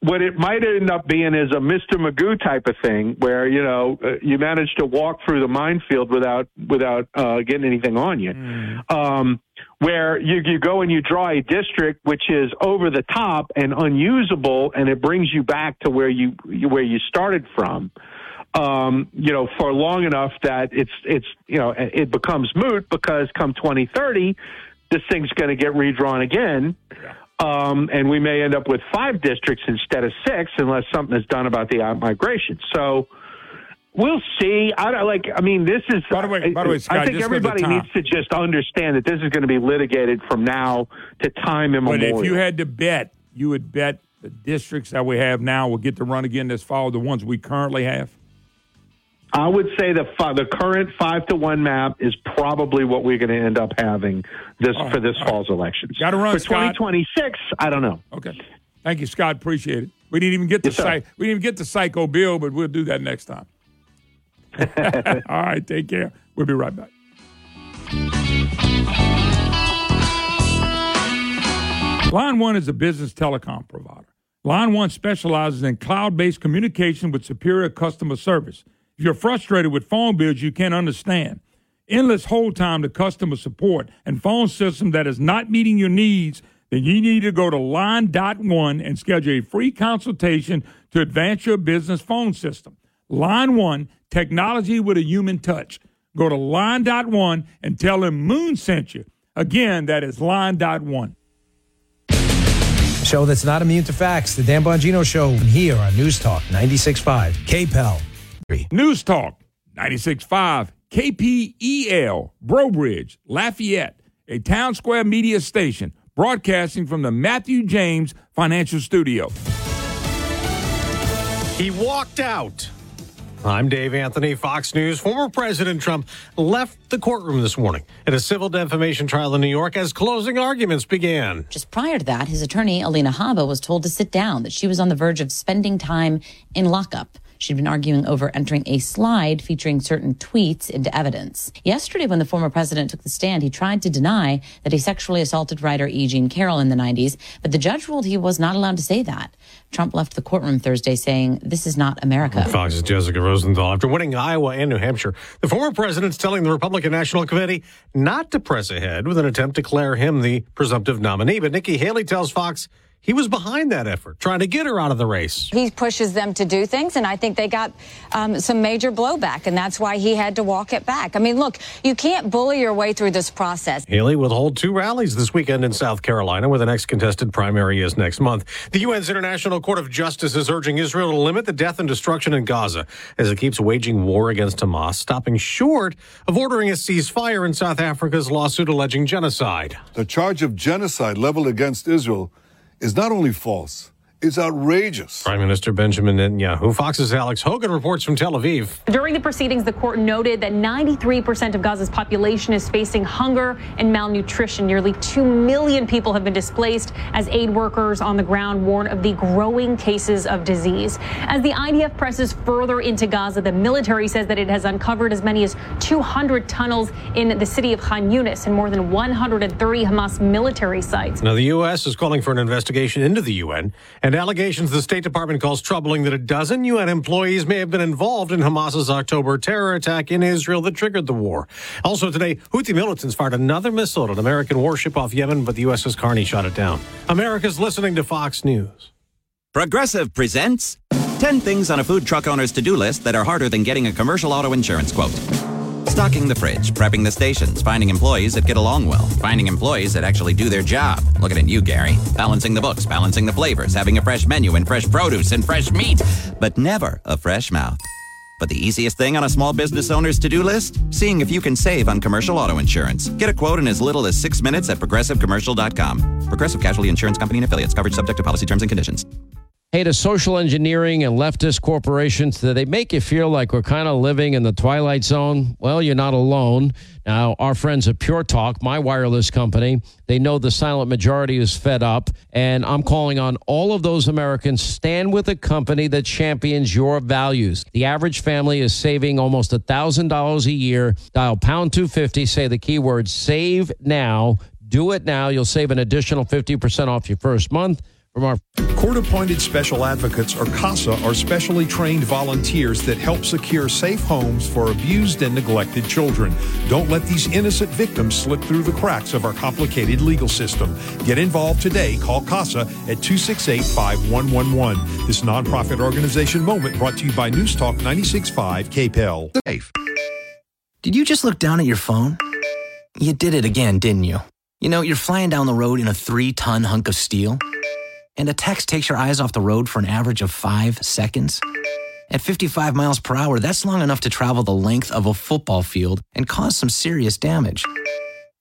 what it might end up being is a Mr. Magoo type of thing, where you know uh, you manage to walk through the minefield without without uh, getting anything on you. Um, where you you go and you draw a district which is over the top and unusable, and it brings you back to where you where you started from. Um, you know, for long enough that it's it's you know it becomes moot because come 2030, this thing's going to get redrawn again. Um, and we may end up with five districts instead of six unless something is done about the out migration. So we'll see. I don't like. I mean, this is. By the way, by the way, Scott, I think just for the everybody time. needs to just understand that this is going to be litigated from now to time But immemorial. if you had to bet, you would bet the districts that we have now will get to run again this fall, the ones we currently have. I would say the the current five to one map is probably what we're going to end up having this right, for this all right. fall's elections. Gotta run, for 2026. I don't know. Okay. Thank you, Scott. Appreciate it. We didn't even get the Yes, psych- we didn't even get to Psycho Bill, but we'll do that next time. All right, take care. We'll be right back. Line One is a business telecom provider. Line One specializes in cloud based communication with superior customer service. If you're frustrated with phone bills you can't understand, endless hold time to customer support, and phone system that is not meeting your needs, then you need to go to Line.one and schedule a free consultation to advance your business phone system. Line One, technology with a human touch. Go to Line.one and tell them Moon sent you. Again, that is Line.one. Show that's not immune to facts. The Dan Bongino Show here on News Talk 96.5 KPEL. News Talk 96.5 KPEL, Breaux Bridge, Lafayette, a town square media station broadcasting from the Matthew James Financial Studio. He walked out. I'm Dave Anthony, Fox News. Former President Trump left the courtroom this morning at a civil defamation trial in New York as closing arguments began. Just prior to that, his attorney, Alina Habba, was told to sit down, that she was on the verge of spending time in lockup. She'd been arguing over entering a slide featuring certain tweets into evidence. Yesterday, when the former president took the stand, he tried to deny that he sexually assaulted writer E. Jean Carroll in the 90s, but the judge ruled he was not allowed to say that. Trump left the courtroom Thursday saying, This is not America. Fox's Jessica Rosenthal. After winning Iowa and New Hampshire, the former president's telling the Republican National Committee not to press ahead with an attempt to declare him the presumptive nominee. But Nikki Haley tells Fox he was behind that effort, trying to get her out of the race. He pushes them to do things, and I think they got um, some major blowback, and that's why he had to walk it back. I mean, look, you can't bully your way through this process. Haley will hold two rallies this weekend in South Carolina, where the next contested primary is next month. The UN's International Court of Justice is urging Israel to limit the death and destruction in Gaza as it keeps waging war against Hamas, stopping short of ordering a ceasefire in South Africa's lawsuit alleging genocide. The charge of genocide leveled against Israel is not only false, it's outrageous. Prime Minister Benjamin Netanyahu. Fox's Alex Hogan reports from Tel Aviv. During the proceedings, the court noted that 93% of Gaza's population is facing hunger and malnutrition. Nearly 2 million people have been displaced as aid workers on the ground warn of the growing cases of disease. As the IDF presses further into Gaza, the military says that it has uncovered as many as 200 tunnels in the city of Khan Yunis and more than 130 Hamas military sites. Now, the U.S. is calling for an investigation into the UN and allegations the State Department calls troubling that a dozen UN employees may have been involved in Hamas's October terror attack in Israel that triggered the war. Also today, Houthi militants fired another missile at an American warship off Yemen, but the USS Carney shot it down. America's listening to Fox News. Progressive presents 10 things on a food truck owner's to do list that are harder than getting a commercial auto insurance quote. Stocking the fridge, prepping the stations, finding employees that get along well, finding employees that actually do their job. Looking at you, Gary. Balancing the books, balancing the flavors, having a fresh menu and fresh produce and fresh meat, but never a fresh mouth. But the easiest thing on a small business owner's to do list? Seeing if you can save on commercial auto insurance. Get a quote in as little as six minutes at progressivecommercial.com. Progressive Casualty Insurance Company and affiliates. Coverage subject to policy terms and conditions. Hey, to social engineering and leftist corporations, that they make you feel like we're kind of living in the twilight zone? Well, you're not alone. Now, our friends at Pure Talk, my wireless company, they know the silent majority is fed up, and I'm calling on all of those Americans stand with a company that champions your values. The average family is saving almost a $1,000 a year. Dial pound 250, say the keyword save now. Do it now. You'll save an additional 50% off your first month. From our Court appointed special advocates, or CASA, are specially trained volunteers that help secure safe homes for abused and neglected children. Don't let these innocent victims slip through the cracks of our complicated legal system. Get involved today. Call CASA at 268 5111. This nonprofit organization moment brought to you by News Talk 965 KPEL. Did you just look down at your phone? You did it again, didn't you? You know, you're flying down the road in a three ton hunk of steel and a text takes your eyes off the road for an average of five seconds. At 55 miles per hour, that's long enough to travel the length of a football field and cause some serious damage.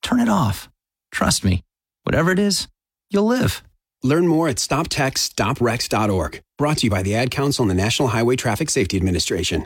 Turn it off. Trust me, whatever it is, you'll live. Learn more at stoptextsstopwrecks.org. Brought to you by the Ad Council and the National Highway Traffic Safety Administration.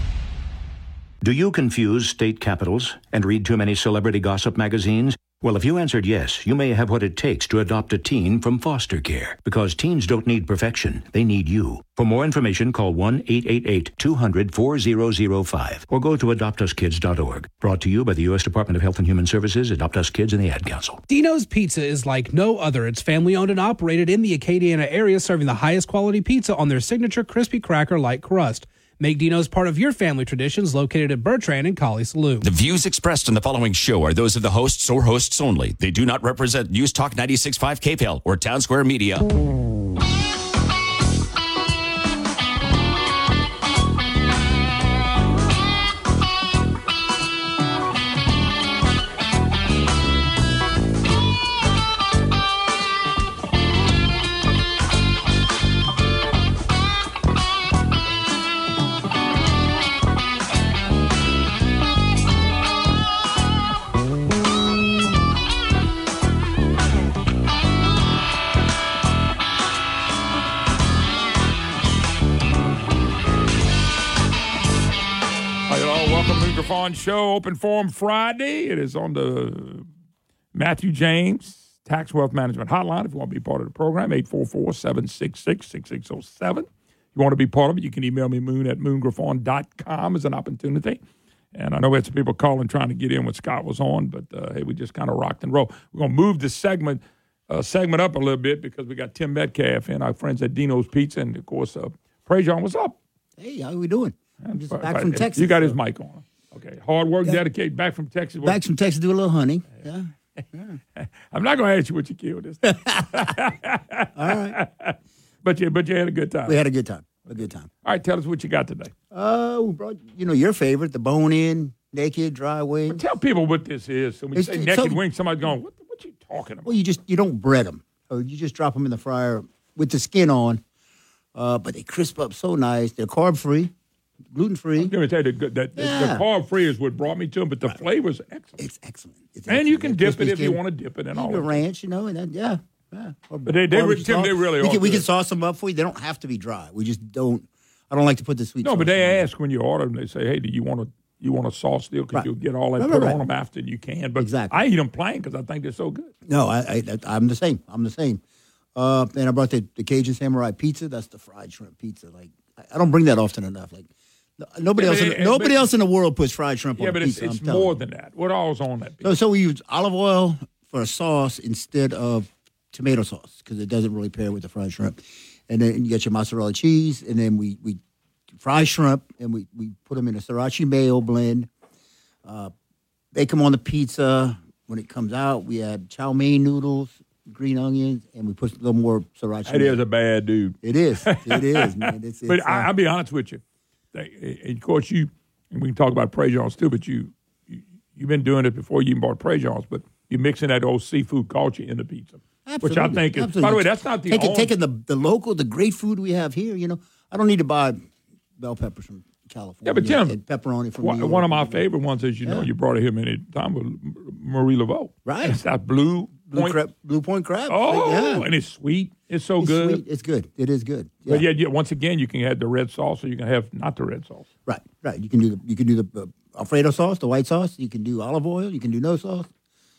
Do you confuse state capitals and read too many celebrity gossip magazines? Well, if you answered yes, you may have what it takes to adopt a teen from foster care. Because teens don't need perfection, they need you. For more information, call 1 888 200 4005 or go to adoptuskids.org. Brought to you by the U.S. Department of Health and Human Services, Adopt Us Kids, and the Ad Council. Dino's Pizza is like no other. It's family owned and operated in the Acadiana area, serving the highest quality pizza on their signature crispy cracker like crust. Make Dino's part of your family traditions located at Bertrand and Kaliste Saloom. The views expressed in the following show are those of the hosts or hosts only. They do not represent News Talk 96.5 KPEL or Town Square Media. Show, Open Forum Friday. It is on the Matthew James Tax Wealth Management Hotline. If you want to be part of the program, 844 766 6607. If you want to be part of it, you can email me moon at moongriffon.com as an opportunity. And I know we had some people calling trying to get in when Scott was on, but uh, hey, we just kind of rocked and rolled. We're going to move this segment uh, segment up a little bit because we got Tim Metcalf and our friends at Dino's Pizza. And of course, uh, Prejean, what's up? Hey, how are we doing? I'm just back Right, from Texas. You got his mic on. Okay. Hard work, Yeah. dedicated, back from Texas. Back from Texas, do a little hunting. Yeah. I'm not going to ask you what you killed this time. All right. But you, but you had a good time. We had a good time. A good time. All right, tell us what you got today. Uh, we brought you know your favorite, the bone in, naked, dry wing. Tell people what this is. So when you It's- say it's naked so- wing, somebody's going, what, what you talking about? Well, you just you don't bread them, or you just drop them in the fryer with the skin on. Uh, but they crisp up so nice. They're carb free, gluten free. Let me tell you, the, the, Yeah. the carb free is what brought me to them, but the flavor's excellent. It's excellent. It's and you can dip it if you want to dip it You all The ranch, you know, and then, yeah, yeah. Or But they- they Tim, they really we are can, we can sauce them up for you. They don't have to be dry. We just don't. I don't like to put the sweet. No, but they in. ask when you order them. They say, "Hey, do you want a you want a sauce deal? Because Right. you'll get all that Right, put right, on them after you can." But Exactly. I eat them plain because I think they're so good. No, I, I I'm the same. I'm the same. Uh, and I brought the, the Cajun Samurai pizza. That's the fried shrimp pizza. Like I, I don't bring that often enough. Like nobody Yeah, else. but in, nobody but- else in the world puts fried shrimp Yeah, on but a it's, pizza. it's more you. than that. What all's on that? So, so we use olive oil for a sauce instead of tomato sauce because it doesn't really pair with the fried shrimp. And then you get your mozzarella cheese, and then we we fry shrimp and we, we put them in a sriracha mayo blend. Uh, bake them on the pizza. When it comes out, we add chow mein noodles, green onions, and we put a little more sriracha. That mayo. is a bad dude. It is. It is, man. It's, but it's, I, uh, I'll be honest with you. They- and of course, you and we can talk about Prejean's too. But you, you you've been doing it before you even bought Prejean's. But you're mixing that old seafood culture in the pizza, which I Absolutely, think is. By the way, that's not the taking, only. taking the the local, the great food we have here. You know, I don't need to buy bell peppers from California. Yeah, but Tim, and pepperoni from one, one of my favorite ones, as you know, you brought it here many times, was Marie Laveau. Right. It's that blue Blue, point. crab, blue point crab. Oh, yeah. and it's sweet. It's so It's good. sweet. It's good. It is good. Yeah. But yeah, yeah, once again, you can have the red sauce, or you can have not the red sauce. Right, right. You can do the you can do the uh, Alfredo sauce, the white sauce. You can do olive oil. You can do no sauce.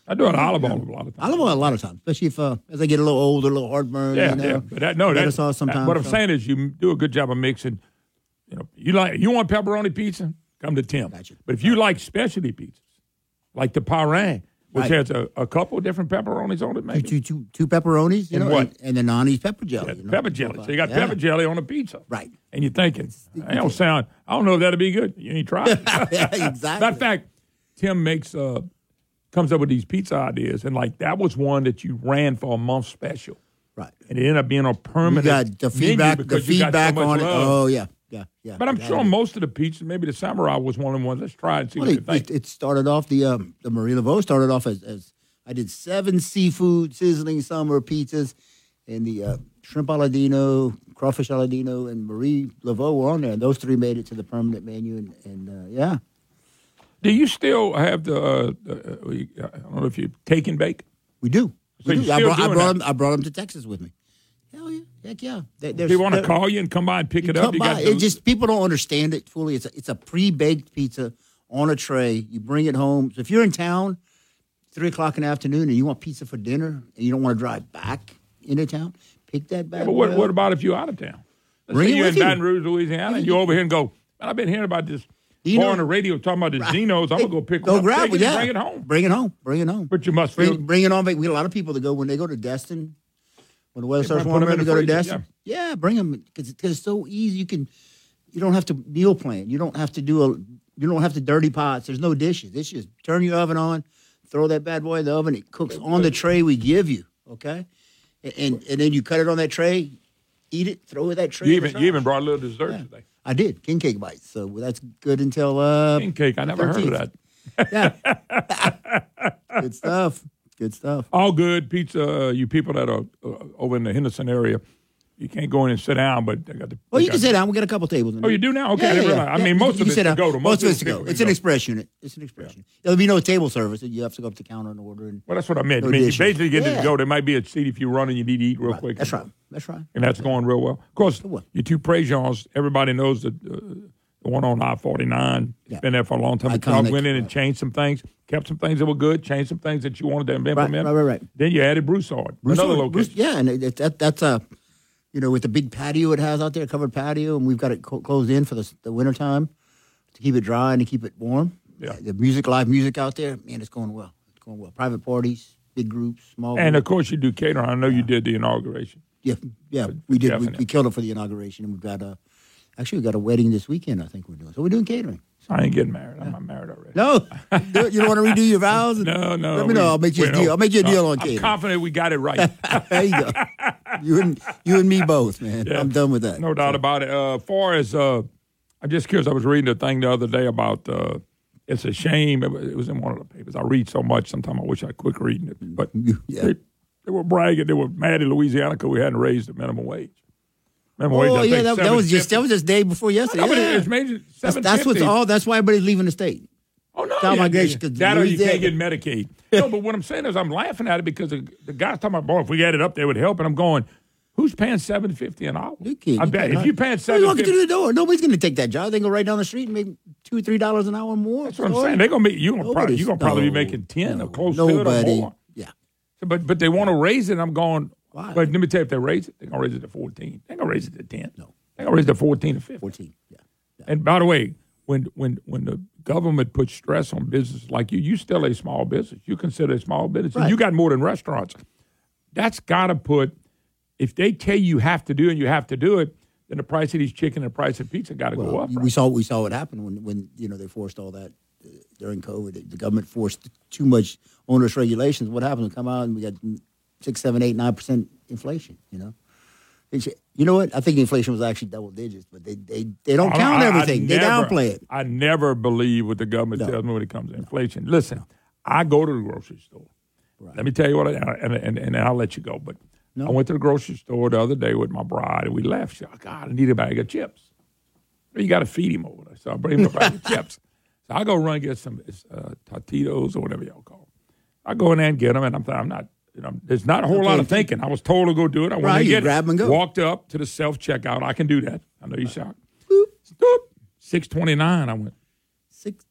I do an olive oil a lot of times. Olive oil a lot of times, especially if uh, as I get a little older, a little heartburn. Yeah, you know, yeah. But that, no, that, sauce sometimes. What I'm so. saying is, you do a good job of mixing. You know, you like you want pepperoni pizza, come to Tim. Gotcha. But if you like specialty pizzas, like the Parrain, which Right. has a, a couple different pepperonis on it, maybe two, two, two pepperonis, you And know, what? and, and the Nani's pepper jelly. you know. pepper jelly. So you got Yeah. pepper jelly on a pizza, Right. And you're thinking, I don't sound. I don't know if that'll be good. You ain't tried. it. exactly. Matter of fact, Tim makes uh comes up with these pizza ideas, and like that was one that you ran for a month special, right? And it ended up being a permanent. You got the feedback, the because you got so feedback much on it. love. Oh yeah, yeah, yeah. But I'm sure most of the pizzas, maybe the Samurai was one of the ones. Let's try and see Well, what you it, think. it, started off the um, the Marie Laveau started off as, as I did seven seafood sizzling summer pizzas, and the uh, shrimp aladino, crawfish aladino, and Marie Laveau were on there. And those three made it to the permanent menu, and, and uh, yeah, Do you still have the? Uh, uh, I don't know if you take and bake. we do. So We do. I brought, I brought them. I brought them to Texas with me. Hell yeah, heck yeah. They, want to call you and come by and pick it up. come You by, got it just people don't understand it fully. It's a, it's a pre-baked pizza on a tray. You bring it home. So if you're in town, three o'clock in the afternoon, and you want pizza for dinner, and you don't want to drive back into town, pick that back. Yeah, but what, what about if you're out of town? Let's Bring say you're in you. Baton Rouge, Louisiana, and you're over here and go, man, I've been hearing about this You know- on the radio talking about the Zenos. I'm going to go pick Go one up, grab it. Yeah, bring it home. Bring it home. Bring it home. But you must feel, Bring, bring it on. We have a lot of people that go when they go to Destin. When the weather starts might put 'em warming, the go to freezer, Destin. Yeah, bring them because it's so easy. You can, you don't have to meal plan. You don't have to do a, you don't have to dirty pots. There's no dishes. It's just turn your oven on, throw that bad boy in the oven. It cooks on the tray we give you. Okay, and and, and then you cut it on that tray, eat it, throw it that tray. you even, you even brought a little dessert Yeah. today. I did king cake bites, so that's good until uh, King cake. I never heard of that. yeah, Good stuff. Good stuff. All good pizza. Uh, you people that are uh, over in the Henderson area, you can't go in and sit down, but they got the. Well, you can sit down. We got a couple tables. In Oh, you do now? Okay, I didn't realize. I mean, most you of can it sit to down. go to. Most of it's to go. It's an go. express unit. It's an express unit. There'll be no table service. You have to go up to the counter and order. And Well, that's what I meant. No I mean, you basically get Yeah. to go. There might be a seat if you run and you need to eat real quick. That's right. That's right. And that's going real well. Of course, your two Prejean's, everybody knows that uh, the one on I 49, it's been there for a long time. Iconic, went in and changed some things, kept some things that were good, changed some things that you wanted to implement. right, right, right. Then you added Broussard, Broussard, another Bruce- location. yeah, and it, it, that, that's a, you know, with the big patio it has out there, covered patio, and we've got it co- closed in for the, the winter time to keep it dry and to keep it warm. Yeah. The music, live music out there, man, it's going well. It's going well. Private parties, big groups, small. And of course, you do catering. I know you did the inauguration. Yeah, yeah, we did. We, we killed it for the inauguration, and we've got a. Actually, we got a wedding this weekend. I think we're doing. So we're doing catering. I ain't getting married. I'm not married already. No, you don't want to redo your vows. No, no. Let me know. I'll make you a deal. I'll make you a deal No, on I'm catering. confident we got it right. there you go. You and you and me both, man. Yeah. I'm done with that. No doubt about it. Uh, far as uh, I'm just curious. I was reading a thing the other day about. Uh, it's a shame. It was, it was in one of the papers. I read so much. Sometimes I wish I quit reading it. But they, they were bragging. They were mad in Louisiana because we hadn't raised the minimum wage. Wage. Oh yeah, that, that was just that was just day before yesterday. No, yeah. it's made that's, that's what's all. That's why everybody's leaving the state. Oh no, yeah, migration, yeah, 'cause that or you can't get Medicaid. no, but what I'm saying is I'm laughing at it because the, the guy's talking about, boy, if we had it up there, would help. And I'm going, Who's paying seven fifty an hour? You can't. I bet if you paying seven walk fifty, through the door. Nobody's going to take that job. They go right down the street and make two, three dollars an hour more. that's what I'm saying. They're gonna be you gonna probably Nobody's- you gonna probably be making ten or close to it or more. Yeah. But but they want to raise it. I'm going. Why? But let me tell you, if they raise it, they're gonna raise it to fourteen. They're gonna raise it to ten. No, they're gonna raise it to fourteen or fifteen. Fourteen. Yeah. And by the way, when when when the government puts stress on businesses like you, you still a small business. You consider a small business. And Right. you got more than restaurants. That's got to put. If they tell you you have to do it and you have to do it, then the price of these chicken and the price of pizza got to go up. We saw we saw what happened when when you know they forced all that uh, during COVID. The, the government forced too much onerous regulations. What happened? We come out and we got six, seven, eight, nine percent inflation. You know. It's- You know what? I think inflation was actually double digits, but they they, they don't I- count I- I everything. they never- downplay it. I never believe what the government tells me when it comes to inflation. Listen, I go to the grocery store. Let me tell you what, I, and, and, and I'll let you go. But I went to the grocery store the other day with my bride, and we left. She said, God, I need a bag of chips. You got to feed him over there. So I bring him a bag of chips. So I go run and get some uh, Totitos or whatever y'all call them. I go in there and get them, and I'm, I'm not, you know, there's not a whole lot of thinking. I was told to go do it. I went Right, you get grab it. and go. Walked up to the self checkout. I can do that. I know you're shocked. Six twenty nine. I went. Six.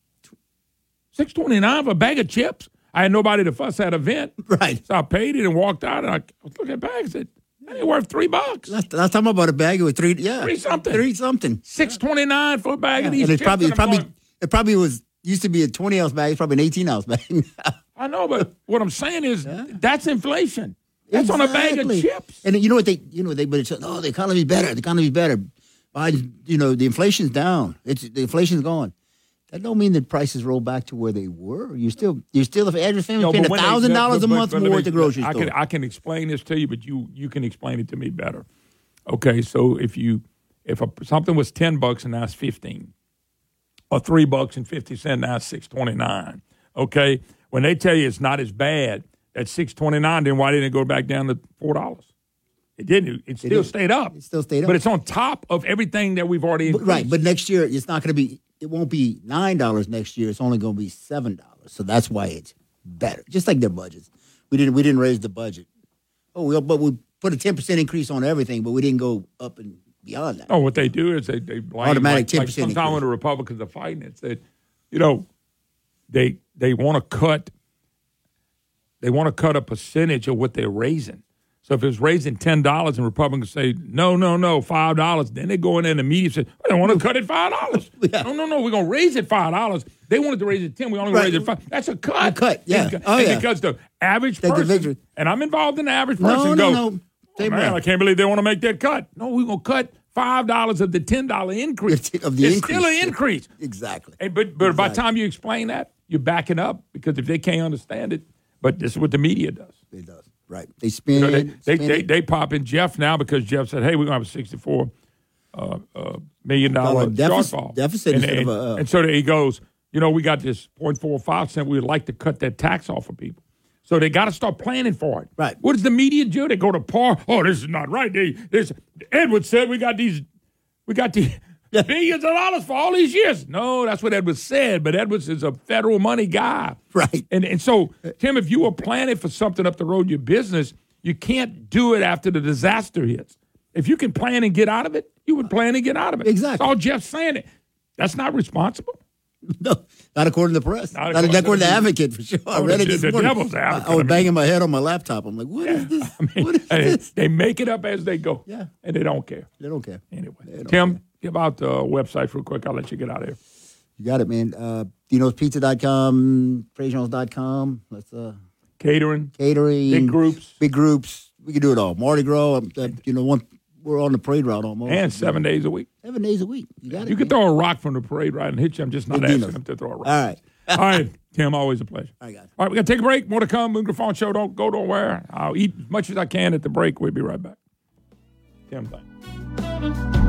Six twenty nine for a bag of chips. I had nobody to fuss at event. Right. So I paid it and walked out. And I was looking at bags. "That ain't worth three bucks. Last, last time I bought a bag, it was three. Yeah, Three something. Three something. Six twenty nine for a bag of these and it's chips." probably And probably it probably was used to be a twenty ounce bag. It's probably an eighteen ounce bag. I know, but what I'm saying is that's inflation. That's on a bag of chips. And you know what they you know what they but it's oh the economy's better. The economy's better. Biden, you know the inflation's down. It's the inflation's gone. That don't mean that prices roll back to where they were. You still you still if average family No, paying a thousand dollars a month more me- at the grocery I store. Can, I can explain this to you, but you you can explain it to me better. Okay, so if you if a, something was ten bucks and now it's fifteen, or three bucks and fifty cent now it's six twenty nine. Okay, when they tell you it's not as bad at six twenty nine, then why didn't it go back down to four dollars? It didn't. It still didn't. stayed up. It still stayed up. but it's on top of everything that we've already increased. right, but next year it's not going to be. It won't be nine dollars next year. It's only going to be seven dollars. So that's why it's better. Just like their budgets. We didn't. We didn't raise the budget. Oh, well, but we put a ten percent increase on everything, but we didn't go up and beyond that. Oh, what they do is they they blame Automatic like, like 10% sometime increase. when the Republicans are fighting it, said, you know, they they want to cut they want to cut a percentage of what they're raising. So if it's raising ten dollars and Republicans say no, no, no, five dollars, then they go in there and the media say, I don't want to cut it five dollars. No, no, no, we're gonna raise it five dollars. They wanted to raise it ten, we only Right. raise it five. That's a cut. cut, yeah. Oh, and yeah. because the average the person, and I'm involved in the average person, no, goes, no. "Oh, man. I can't believe they want to make that cut. No, we're gonna cut five dollars of the ten dollar increase. Of the it's increase. still an increase. Exactly. Hey, but but by the time you explain that, you're backing up because if they can't understand it, but this is what the media does. It does. Right. They You spin. know, they, they, spin they, they pop in Jeff now because Jeff said, "Hey, we're gonna have a sixty-four uh, uh, million dollar deficit- shortfall deficit And, and, of a, uh, and so he goes, you know, we got this 0.45 cent. We'd like to cut that tax off of people. So they got to start planning for it. Right. What does the media do? They go to PAR. Oh, this is not right. They, this Edward said we got these, we got the billions of dollars for all these years. No, that's what Edwards said. But Edwards is a federal money guy. Right. And and so Tim, if you were planning for something up the road in your business, you can't do it after the disaster hits. If you can plan and get out of it, you would plan and get out of it. Exactly. That's all Jeff's saying. It. That's not responsible. No, not according to the press. Not Not, according to the- Advocate for sure. I Oh, read it this the morning. devil's I, I was I mean- banging my head on my laptop. I'm like, what is this? what is They, this? they make it up as they go. Yeah. And they don't care. They don't care. Anyway. don't Tim, give out the website real quick. I'll let you get out of here. You got it, man. Uh, Deano'sPizza.com, FraserJones.com. Let's uh, Catering. catering, Big groups. big groups. We can do it all. Mardi Gras. uh, you know, one we're on the parade route almost. And seven days a week. Seven days a week. You got it. You can man. throw a rock from the parade right and hit you. I'm just not asking them to throw a rock. All right. All right, Tim, always a pleasure. I got it. All right, we got to take a break. More to come. Moon Griffon Show. Don't go nowhere. I'll eat as much as I can at the break. We'll be right back. Tim, thanks.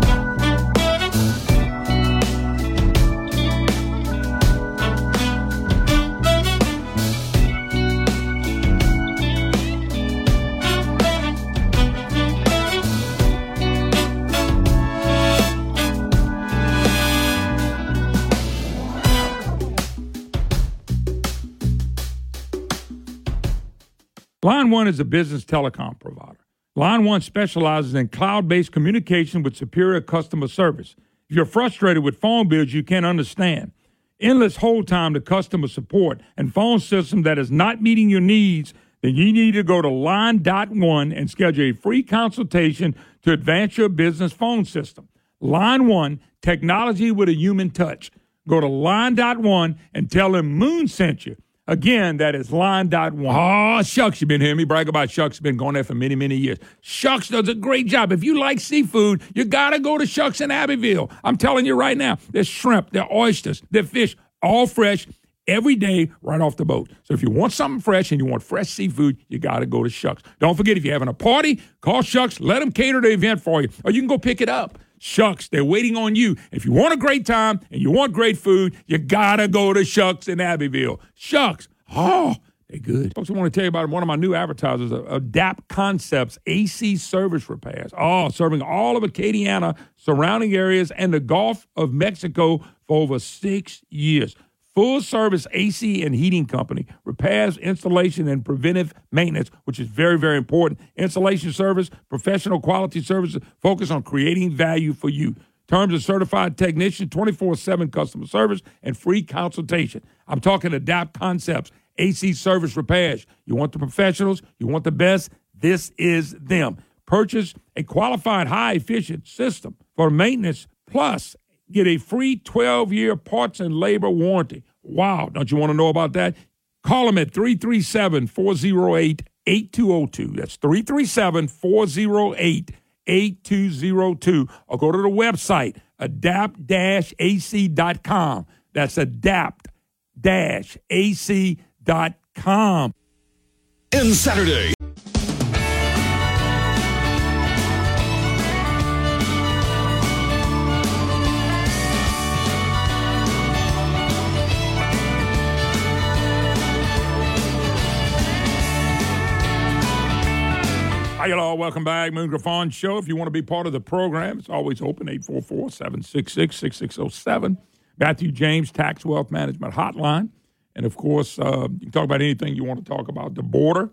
Line One is a business telecom provider. Line One specializes in cloud based communication with superior customer service. If you're frustrated with phone bills you can't understand, endless hold time to customer support, and phone system that is not meeting your needs, then you need to go to Line.one and schedule a free consultation to advance your business phone system. Line One, technology with a human touch. Go to Line.one and tell them Moon sent you. Again, that is line dot one. Oh, Shucks, you've been hearing me brag about Shucks. Been going there for many, many years. Shucks does a great job. If you like seafood, you got to go to Shucks in Abbeville. I'm telling you right now, there's shrimp, there's oysters, there's fish, all fresh every day right off the boat. So if you want something fresh and you want fresh seafood, you got to go to Shucks. Don't forget, if you're having a party, call Shucks. Let them cater the event for you, or you can go pick it up. Shucks, they're waiting on you. If you want a great time and you want great food, you gotta go to Shucks in Abbeville. Shucks, oh, they're good. Folks, I want to tell you about one of my new advertisers, uh, Adapt Concepts AC Service Repairs. Oh, serving all of Acadiana, surrounding areas, and the Gulf of Mexico for over six years full service AC and heating company, repairs, installation, and preventive maintenance, which is very, very important. Installation service, professional quality services, focus on creating value for you. Terms of certified technician, 24 7 customer service, and free consultation. I'm talking Adapt Concepts, AC service repairs. You want the professionals, you want the best, this is them. Purchase a qualified, high efficient system for maintenance plus Get a free 12 year parts and labor warranty. Wow, don't you want to know about that? Call them at 337 408 8202. That's 337 408 8202. Or go to the website adapt ac.com. That's adapt ac.com. In Saturday. Welcome back. Moon Griffon Show. If you want to be part of the program, it's always open 844 766 6607. Matthew James Tax Wealth Management Hotline. And of course, uh, you can talk about anything you want to talk about. The border.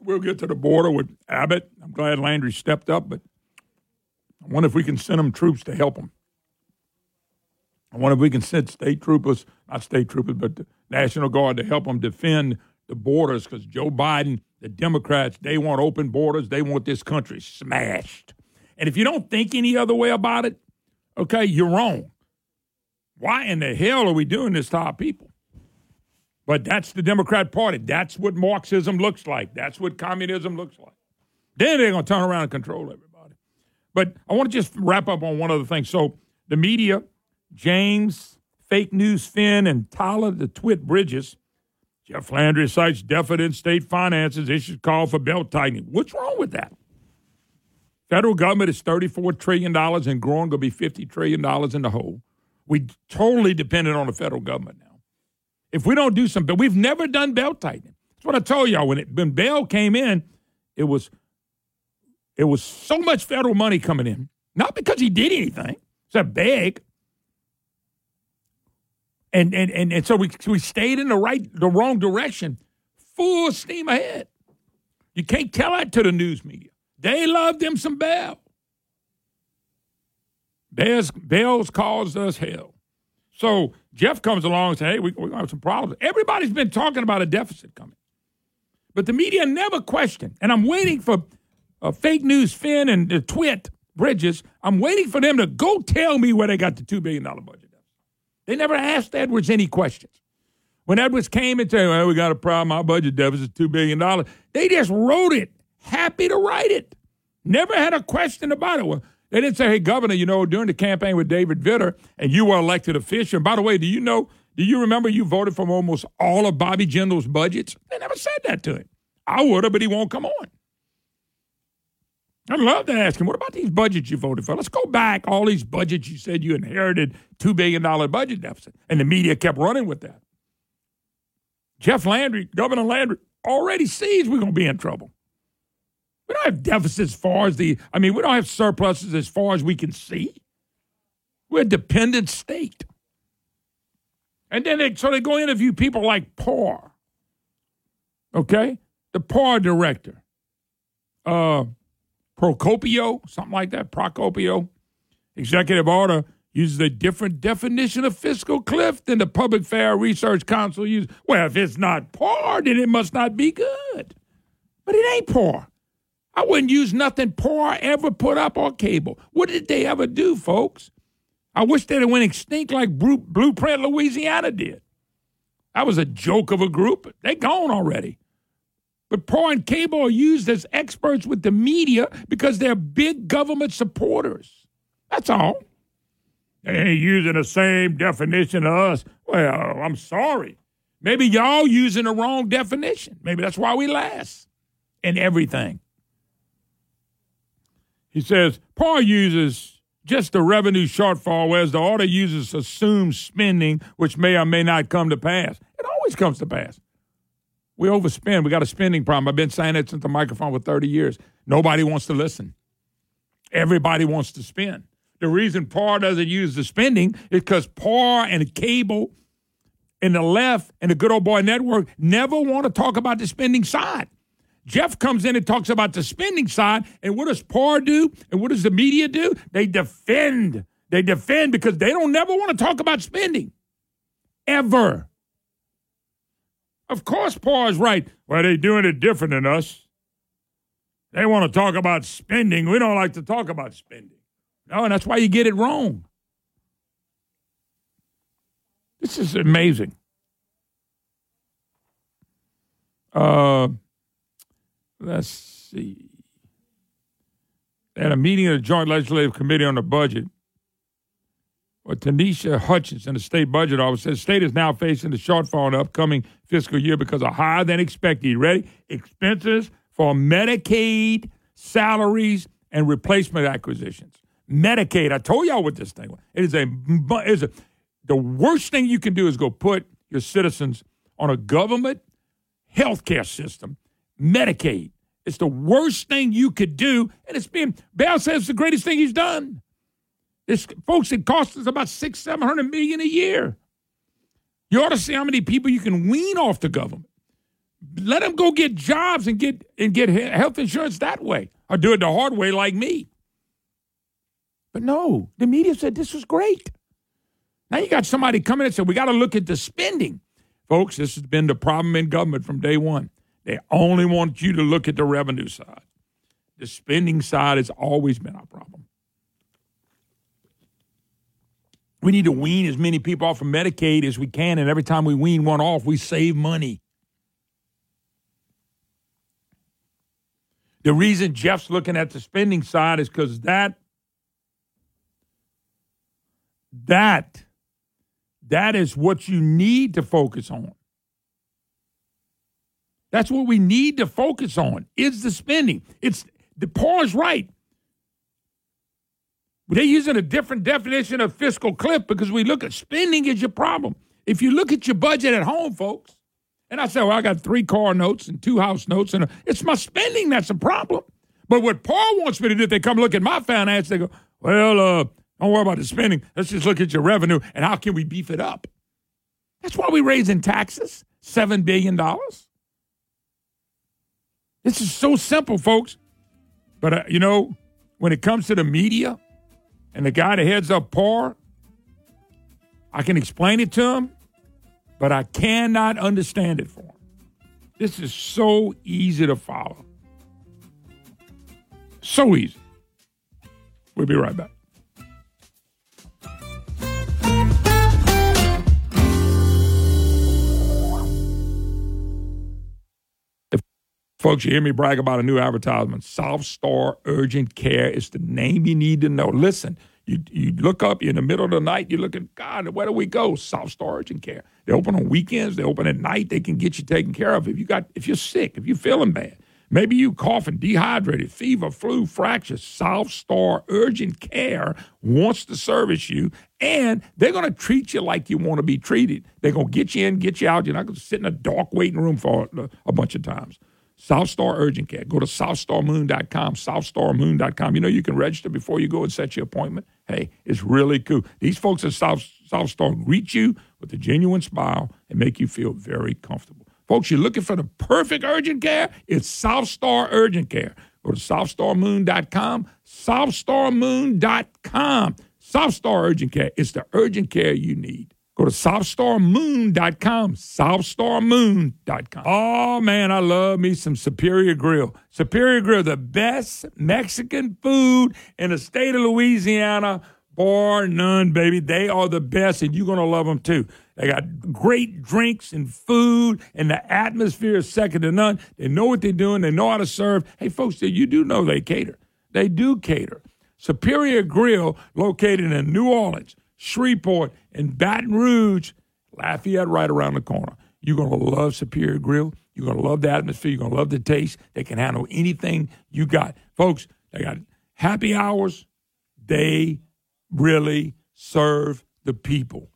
We'll get to the border with Abbott. I'm glad Landry stepped up, but I wonder if we can send them troops to help them. I wonder if we can send state troopers, not state troopers, but the National Guard to help them defend the borders because Joe Biden the Democrats, they want open borders. They want this country smashed. And if you don't think any other way about it, okay, you're wrong. Why in the hell are we doing this to our people? But that's the Democrat Party. That's what Marxism looks like. That's what communism looks like. Then they're going to turn around and control everybody. But I want to just wrap up on one other thing. So the media, James, fake news Finn, and Tyler the Twit Bridges Jeff Landry cites deficit state finances, issues call for belt tightening. What's wrong with that? Federal government is $34 trillion and growing, going to be $50 trillion in the hole. We totally dependent on the federal government now. If we don't do something, we've never done belt tightening. That's what I told y'all when it, when Bel came in. It was it was so much federal money coming in, not because he did anything, except beg and and and, and so we we stayed in the right the wrong direction, full steam ahead. You can't tell that to the news media. They love them some Bel. Bel's, Bel's caused us hell. So Jeff comes along and says, hey, we, we're going to have some problems. Everybody's been talking about a deficit coming. But the media never questioned. And I'm waiting for uh, fake news Finn and the twit Bridges. I'm waiting for them to go tell me where they got the $2 billion budget. They never asked Edwards any questions. When Edwards came and said, well, we got a problem, our budget deficit is $2 billion, they just wrote it, happy to write it. Never had a question about it. Well, they didn't say, hey, Governor, you know, during the campaign with David Vitter and you were elected official. And by the way, do you know, do you remember you voted for almost all of Bobby Jindal's budgets? They never said that to him. I would have, but he won't come on. I'd love to ask him, what about these budgets you voted for? Let's go back, all these budgets you said you inherited $2 billion budget deficit. And the media kept running with that. Jeff Landry, Governor Landry, already sees we're going to be in trouble. We don't have deficits as far as the, I mean, we don't have surpluses as far as we can see. We're a dependent state. And then they, so they go interview people like PAR, okay? The PAR director uh, Procopio, something like that, Procopio. Executive order uses a different definition of fiscal cliff than the Public Affairs Research Council uses. Well, if it's not PAR, then it must not be good. But it ain't PAR. I wouldn't use nothing PAR ever put up on CABL. What did they ever do, folks? I wish they'd have went extinct like Blueprint Louisiana did. That was a joke of a group. They gone already. But PAR and CABL are used as experts with the media because they're big government supporters. That's all. They ain't using the same definition of us. Well, I'm sorry. Maybe y'all using the wrong definition. Maybe that's why we last in everything. He says PAR uses just the revenue shortfall, whereas the order uses assumed spending, which may or may not come to pass. It always comes to pass. We overspend. We got a spending problem. I've been saying it since the microphone for 30 years. Nobody wants to listen. Everybody wants to spend. The reason PAR doesn't use the spending is because PAR and CABL and the left and the good old boy network never want to talk about the spending side. Jeff comes in and talks about the spending side, and what does PAR do? And what does the media do? They defend. They defend because they don't never want to talk about spending. Ever. Of course, PAR is right. Well, they're doing it different than us. They want to talk about spending. We don't like to talk about spending. No, and that's why you get it wrong. This is amazing. Uh, let's see. At a meeting of the Joint Legislative Committee on the Budget, Ternisa Hutchinson, the state budget office says state is now facing the shortfall in the upcoming fiscal year because of higher than expected. ready? Expenses for Medicaid, salaries, and replacement acquisitions. Medicaid. I told y'all what this thing was. It is a, it is a the worst thing you can do is go put your citizens on a government health care system, Medicaid. It's the worst thing you could do, and it's been. Bel says it's the greatest thing he's done. This, folks, it costs us about six, seven hundred million a year. You ought to see how many people you can wean off the government. Let them go get jobs and get and get health insurance that way, or do it the hard way like me. But no, the media said this was great. Now you got somebody coming and said we got to look at the spending, folks. This has been the problem in government from day one. They only want you to look at the revenue side. The spending side has always been our problem. We need to wean as many people off of Medicaid as we can, and every time we wean one off, we save money. The reason Jeff's looking at the spending side is because that that that is what you need to focus on. That's what we need to focus on is the spending. It's the PAR's right. They're using a different definition of fiscal cliff because we look at spending is your problem. If you look at your budget at home, folks, and I say, well, I got three car notes and two house notes, and it's my spending that's a problem. But what PAR wants me to do, if they come look at my finance, they go, well, uh, don't worry about the spending. Let's just look at your revenue and how can we beef it up. That's why we're raising taxes, $7 billion. This is so simple, folks. But, uh, you know, when it comes to the media, and the guy that heads up PAR, I can explain it to him, but I cannot understand it for him. This is so easy to follow. So easy. We'll be right back. Folks, you hear me brag about a new advertisement. South Star Urgent Care is the name you need to know. Listen, you, you look up, you're in the middle of the night, you look at, God, where do we go? South Star Urgent Care. They open on weekends, they open at night, they can get you taken care of. If you got if you're sick, if you're feeling bad, maybe you coughing, dehydrated, fever, flu, fracture, South Star Urgent Care wants to service you, and they're to treat you like you want to be treated. They're to get you in, get you out. You're not to sit in a dark waiting room for a bunch of times. South Star Urgent Care. Go to southstarmoon.com, southstarmoon.com. You know, you can register before you go and set your appointment. Hey, it's really cool. These folks at South, South Star greet you with a genuine smile and make you feel very comfortable. Folks, you're looking for the perfect urgent care? It's South Star Urgent Care. Go to SouthStarMoon.com, SouthStarMoon.com. SouthStar Urgent Care. It's the urgent care you need. Go to SouthStarMoon.com, SouthStarMoon.com. Oh, man, I love me some Superior Grill. Superior Grill, the best Mexican food in the state of Louisiana, bar none, baby. They are the best, and you're going to love them too. They got great drinks and food, and the atmosphere is second to none. They know what they're doing. They know how to serve. Hey, folks, you do know they cater. They do cater. Superior Grill, located in New Orleans, Shreveport, and Baton Rouge, Lafayette right around the corner. You're going to love Superior Grill. You're going to love the atmosphere. You're going to love the taste. They can handle anything you got. Folks, they got happy hours. They really serve the people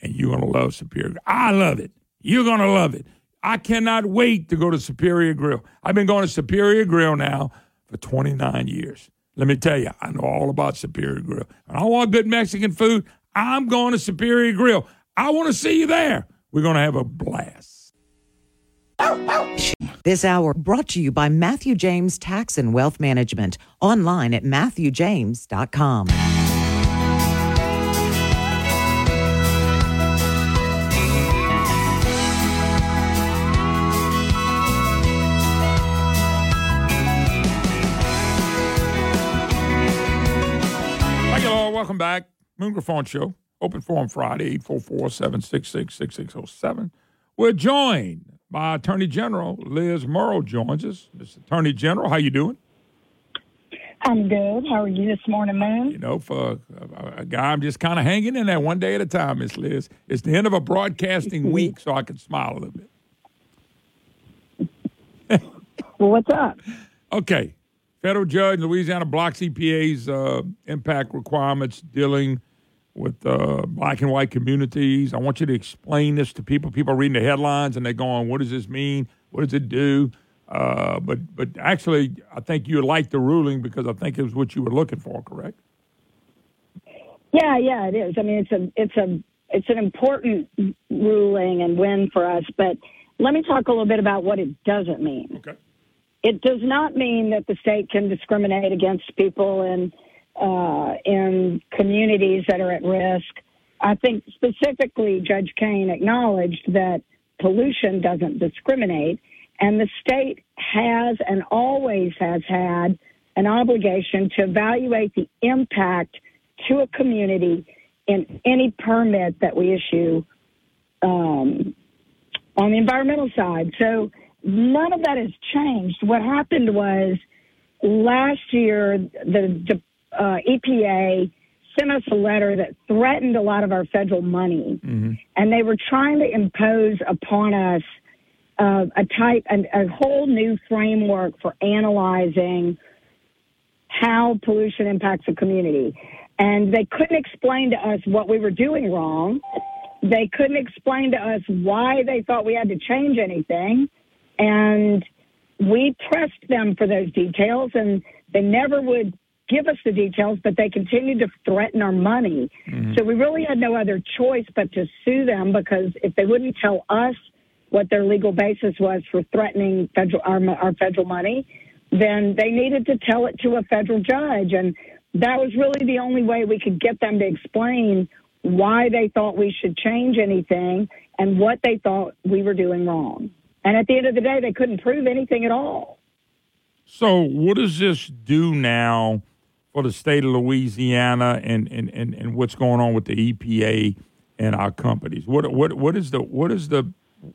and you're going to love Superior. I love it. You're going to love it. I cannot wait to go to Superior Grill. I've been going to Superior Grill now for 29 years. Let me tell you, I know all about Superior Grill. And I want good Mexican food. I'm going to Superior Grill. I want to see you there. We're going to have a blast. This hour brought to you by Matthew James Tax and Wealth Management. Online at MatthewJames.com. Welcome back. Moon Griffon Show. Open Forum Friday, 844-766-6607. We're joined by Attorney General Liz Murrill joins us. Mr. Attorney General, how you doing? I'm good. How are you this morning, Moon? You know, for a, a guy, I'm just kind of hanging in there one day at a time, Miss Liz. It's the end of a broadcasting week, so I can smile a little bit. well, what's up? Okay. Federal judge in Louisiana blocks EPA's uh, impact requirements dealing with uh, black and white communities. I want you to explain this to people. People are reading the headlines and they're going, "What does this mean? What does it do?" Uh, but but actually, I think you like the ruling because I think it was what you were looking for. Correct? Yeah, yeah, it is. I mean, it's a it's a it's an important ruling and win for us. But let me talk a little bit about what it doesn't mean. Okay. It does not mean that the state can discriminate against people in uh, in communities that are at risk. I think specifically, Judge Cain acknowledged that pollution doesn't discriminate, and the state has and always has had an obligation to evaluate the impact to a community in any permit that we issue um, on the environmental side. So none of that has changed. What happened was last year, the uh, EPA sent us a letter that threatened a lot of our federal money, mm-hmm. and they were trying to impose upon us uh, a type, a, a whole new framework for analyzing how pollution impacts a community. And they couldn't explain to us what we were doing wrong. They couldn't explain to us why they thought we had to change anything. And we pressed them for those details, and they never would give us the details, but they continued to threaten our money. Mm-hmm. So we really had no other choice but to sue them because if they wouldn't tell us what their legal basis was for threatening federal our, our federal money, then they needed to tell it to a federal judge, and that was really the only way we could get them to explain why they thought we should change anything and what they thought we were doing wrong. And at the end of the day, they couldn't prove anything at all. So, what does this do now for the state of Louisiana and, and, and, and what's going on with the EPA and our companies? What what what is the what is the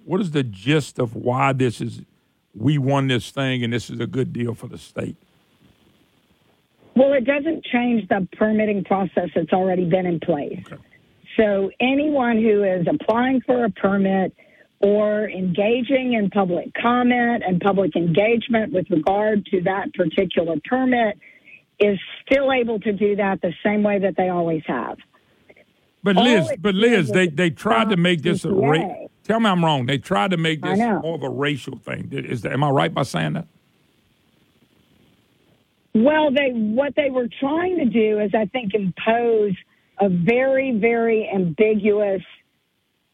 what is the gist of why this is we won this thing and this is a good deal for the state? Well, it doesn't change the permitting process that's already been in place. Okay. So anyone who is applying for a permit or engaging in public comment and public engagement with regard to that particular permit is still able to do that the same way that they always have. But All Liz, but Liz, they they tried to make this a ra- Tell me I'm wrong. They tried to make this more of a racial thing. Is that, am I right by saying that? Well, they what they were trying to do is, I think, impose a very, very ambiguous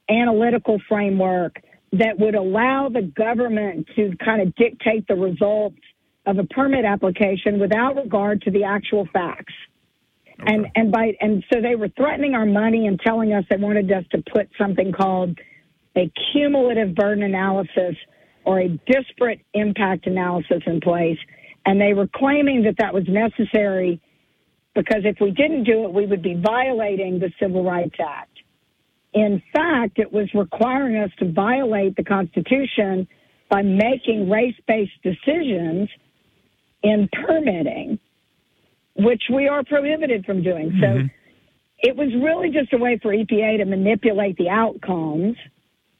analytical framework that would allow the government to kind of dictate the results of a permit application without regard to the actual facts. And and by and so they were threatening our money and telling us they wanted us to put something called a cumulative burden analysis or a disparate impact analysis in place. And they were claiming that that was necessary because if we didn't do it, we would be violating the Civil Rights Act. In fact, it was requiring us to violate the Constitution by making race based decisions in permitting, which we are prohibited from doing. So mm-hmm. it was really just a way for EPA to manipulate the outcomes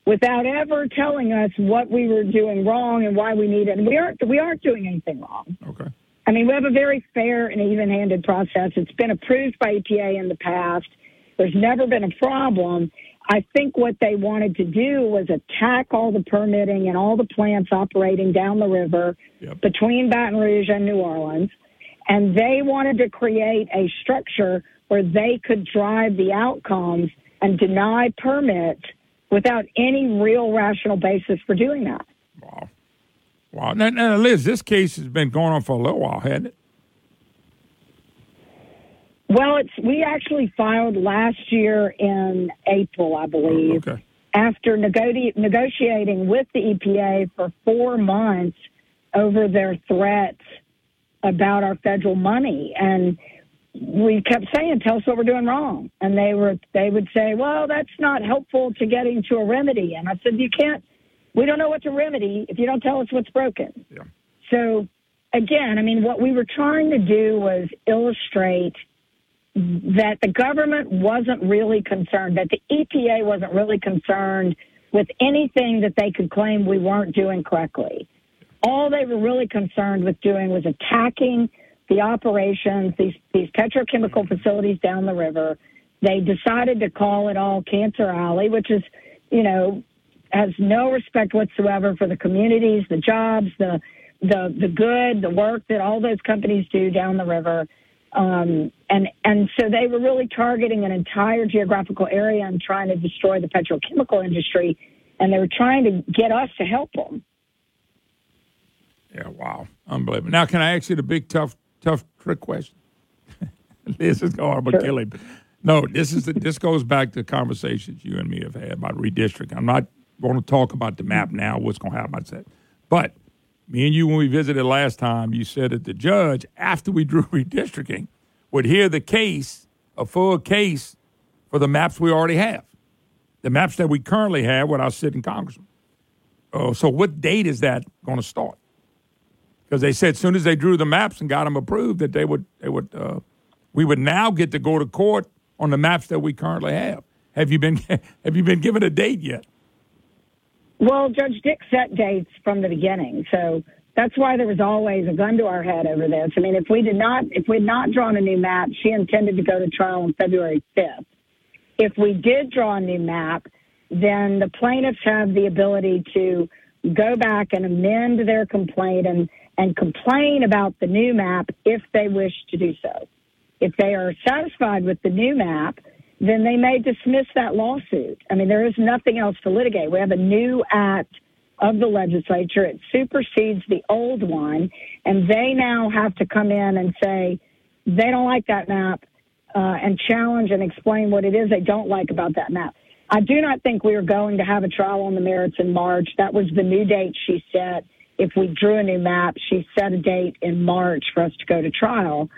without ever telling us what we were doing wrong and why we needed. And we aren't we aren't doing anything wrong. Okay. I mean, we have a very fair and even-handed process. It's been approved by EPA in the past. There's never been a problem. I think what they wanted to do was attack all the permitting and all the plants operating down the river between Baton Rouge and New Orleans. And they wanted to create a structure where they could drive the outcomes and deny permits without any real rational basis for doing that. Wow. Now, now, Liz, this case has been going on for a little while, hasn't it? Well, it's we actually filed last year in April, I believe, oh, Okay. after nego- negotiating with the EPA for four months over their threats about our federal money, and we kept saying, "Tell us what we're doing wrong," and they were they would say, "Well, that's not helpful to getting to a remedy," and I said, "You can't. We don't know what to remedy if you don't tell us what's broken." Yeah. So, again, I mean, what we were trying to do was illustrate that the government wasn't really concerned, that the EPA wasn't really concerned with anything that they could claim we weren't doing correctly. All they were really concerned with doing was attacking the operations, these, these petrochemical facilities down the river. They decided to call it all Cancer Alley, which is, you know, has no respect whatsoever for the communities, the jobs, the the the good, the work that all those companies do down the river. Um, and and so they were really targeting an entire geographical area and trying to destroy the petrochemical industry, and they were trying to get us to help them. Yeah, wow. Unbelievable. Now, can I ask you the big, tough, tough trick question? this is going to kill him. No, this is the, this goes back to conversations you and me have had about redistricting. I'm not going to talk about the map now, what's going to happen. I said, but me and you, when we visited last time, you said that the judge, after we drew redistricting, would hear the case, a full case for the maps we already have, the maps that we currently have with our sitting congressman. Uh, so, what date is that going to start? Because they said as soon as they drew the maps and got them approved, that they would they would uh, we would now get to go to court on the maps that we currently have. Have you been have you been given a date yet? Well, Judge Dick set dates from the beginning, so that's why there was always a gun to our head over this. I mean, if we did not, if we had not drawn a new map, she intended to go to trial on February fifth. If we did draw a new map, then the plaintiffs have the ability to go back and amend their complaint and and complain about the new map if they wish to do so. If they are satisfied with the new map, then they may dismiss that lawsuit. I mean, there is nothing else to litigate. We have a new act of the legislature. It supersedes the old one, and they now have to come in and say they don't like that map uh, and challenge and explain what it is they don't like about that map. I do not think we are going to have a trial on the merits in March. That was the new date she set. If we drew a new map, she set a date in March for us to go to trial.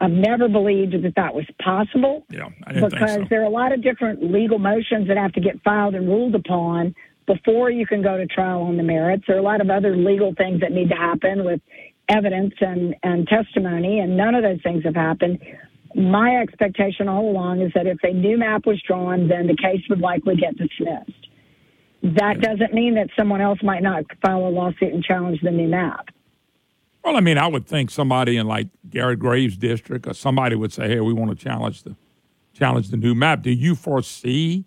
I've never believed that that was possible Yeah, because so. there are a lot of different legal motions that have to get filed and ruled upon before you can go to trial on the merits. There are a lot of other legal things that need to happen with evidence and, and testimony, and none of those things have happened. My expectation all along is that if a new map was drawn, then the case would likely get dismissed. That doesn't mean that someone else might not file a lawsuit and challenge the new map. Well, I mean, I would think somebody in like Garrett Graves' district or somebody would say, "Hey, we want to challenge the challenge the new map." Do you foresee?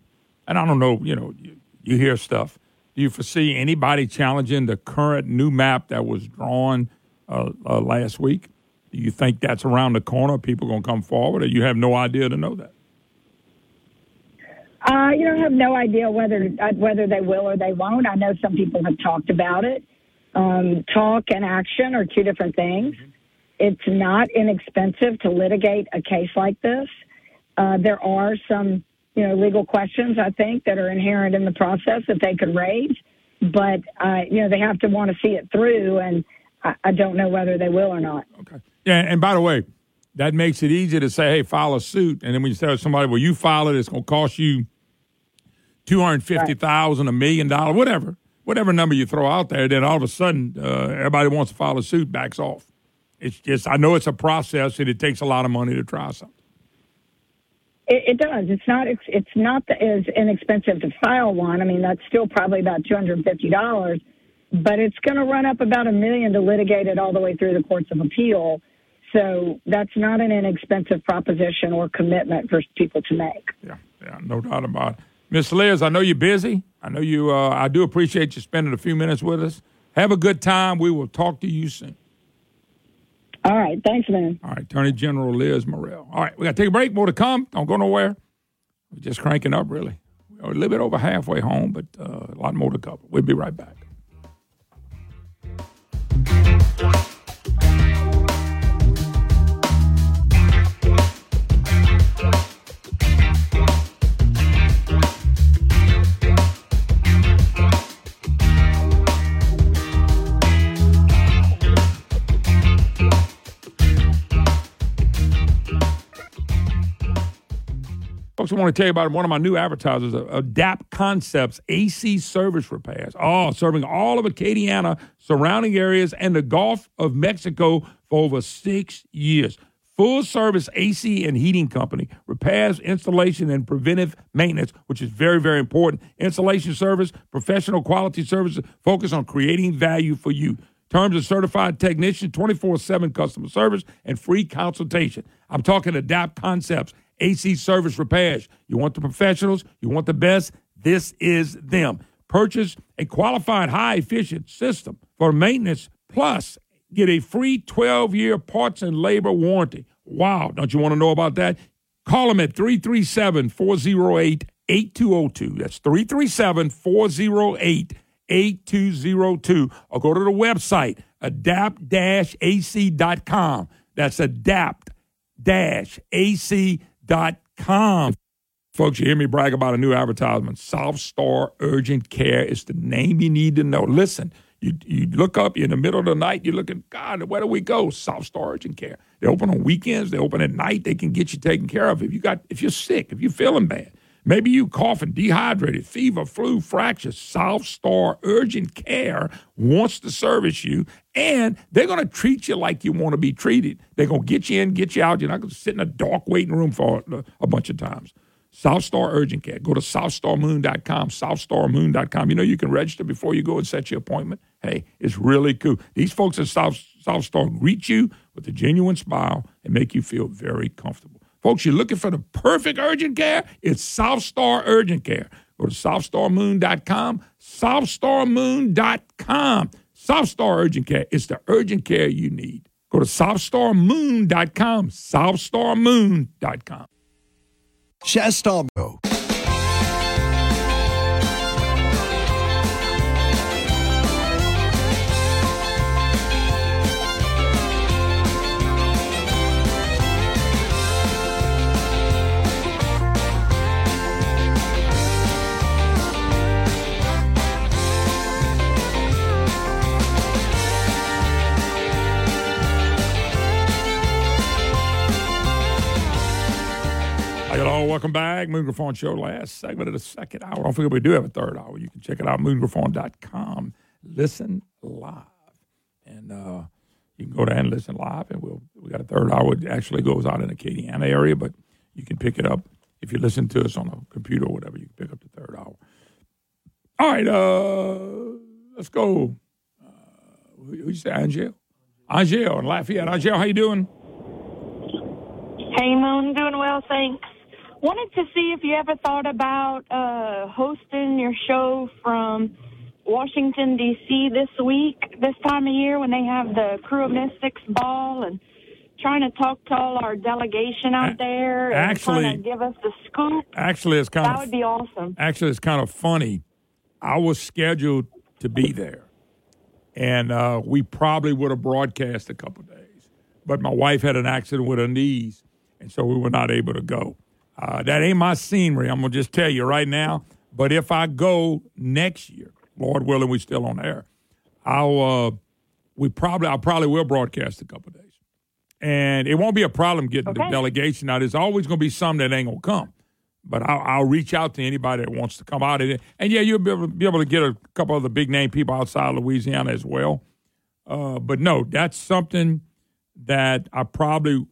And I don't know, you know, you, you hear stuff. Do you foresee anybody challenging the current new map that was drawn uh, uh, last week? Do you think that's around the corner? People going to come forward, or you have no idea to know that? Uh, you know, I have no idea whether uh, whether they will or they won't. I know some people have talked about it. Um, talk and action are two different things. It's not inexpensive to litigate a case like this. Uh, there are some, you know, legal questions I think that are inherent in the process that they could raise, but uh, you know they have to want to see it through, and I, I don't know whether they will or not. Okay. Yeah, and by the way, that makes it easy to say, hey, file a suit. And then when you tell somebody, well, you file it, it's going to cost you two hundred fifty thousand, a million dollar, whatever, whatever number you throw out there. Then all of a sudden, uh, everybody wants to file a suit, backs off. It's just, I know it's a process and it takes a lot of money to try something. It, it does. It's not. It's it's not as inexpensive to file one. I mean, that's still probably about two hundred and fifty dollars, but it's going to run up about a million to litigate it all the way through the courts of appeal. So that's not an inexpensive proposition or commitment for people to make. Yeah, yeah, no doubt about it. Miss Liz, I know you're busy. I know you. Uh, I do appreciate you spending a few minutes with us. Have a good time. We will talk to you soon. All right. Thanks, man. All right, Attorney General Liz Murrill. All right, we got to take a break. More to come. Don't go nowhere. We're just cranking up, really. We're a little bit over halfway home, but uh, a lot more to cover. We'll be right back. I want to tell you about one of my new advertisers, Adapt Concepts AC Service Repairs. Oh, serving all of Acadiana, surrounding areas, and the Gulf of Mexico for over six years. Full service AC and heating company, repairs, installation, and preventive maintenance, which is very, very important. Installation service, professional quality services, focus on creating value for you. Terms of certified technician, 24 7 customer service, and free consultation. I'm talking Adapt Concepts. AC Service Repairs. You want the professionals, you want the best, this is them. Purchase a qualified high efficient system for maintenance, plus get a free 12 year parts and labor warranty. Wow, don't you want to know about that? Call them at 337 408 8202. That's 337 408 8202. Or go to the website, adapt ac.com. That's adapt ac.com com. Folks, you hear me brag about a new advertisement. South Star Urgent Care is the name you need to know. Listen, you, you look up, you're in the middle of the night, you're looking, God, where do we go? South Star Urgent Care. They open on weekends, they open at night, they can get you taken care of. If you got if you're sick, if you're feeling bad, maybe you coughing, dehydrated, fever, flu, fracture, South Star Urgent Care wants to service you and they're going to treat you like you want to be treated. They're going to get you in, get you out. You're not going to sit in a dark waiting room for a, bunch of times. South Star Urgent Care. Go to SouthStarMoon.com, SouthStarMoon.com. You know, you can register before you go and set your appointment. Hey, it's really cool. These folks at South, South Star greet you with a genuine smile and make you feel very comfortable. Folks, you're looking for the perfect urgent care? It's South Star Urgent Care. Go to SouthStarMoon.com, SouthStarMoon.com. South Star Urgent Care. It's the urgent care you need. Go to SouthStarMoon.com, SouthStarMoon.com. Shasta. Hello, welcome back. Moon Griffon Show, last segment of the second hour. Don't forget, we do have a third hour. You can check it out, moongriffon.com. Listen live. And uh, you can go there and listen live. And we'll, we got a third hour. It actually goes out in the Acadiana area, but you can pick it up. If you listen to us on a computer or whatever, you can pick up the third hour. All right, uh, let's go. Uh, who who you say, Angel? Angel in Lafayette. Angel, how you doing? Hey, Moon, doing well, thanks. Wanted to see if you ever thought about uh, hosting your show from Washington, D.C. this week, this time of year when they have the Crew of Mystics ball and trying to talk to all our delegation out there and actually- give us the scoop. Actually, it's kind That of would be awesome. Actually, it's kind of funny. I was scheduled to be there, and uh, we probably would have broadcast a couple days. But my wife had an accident with her knees, and so we were not able to go. Uh, that ain't my scenery. I'm gonna just tell you right now. But if I go next year, Lord willing, we still on air. I'll uh, we probably I probably will broadcast a couple days, and it won't be a problem getting the delegation. Now, there's always going to be some that ain't gonna come, but I'll, I'll reach out to anybody that wants to come out. And, and yeah, you'll be able, be able to get a couple of the big name people outside Louisiana as well. Uh, but no, that's something that I probably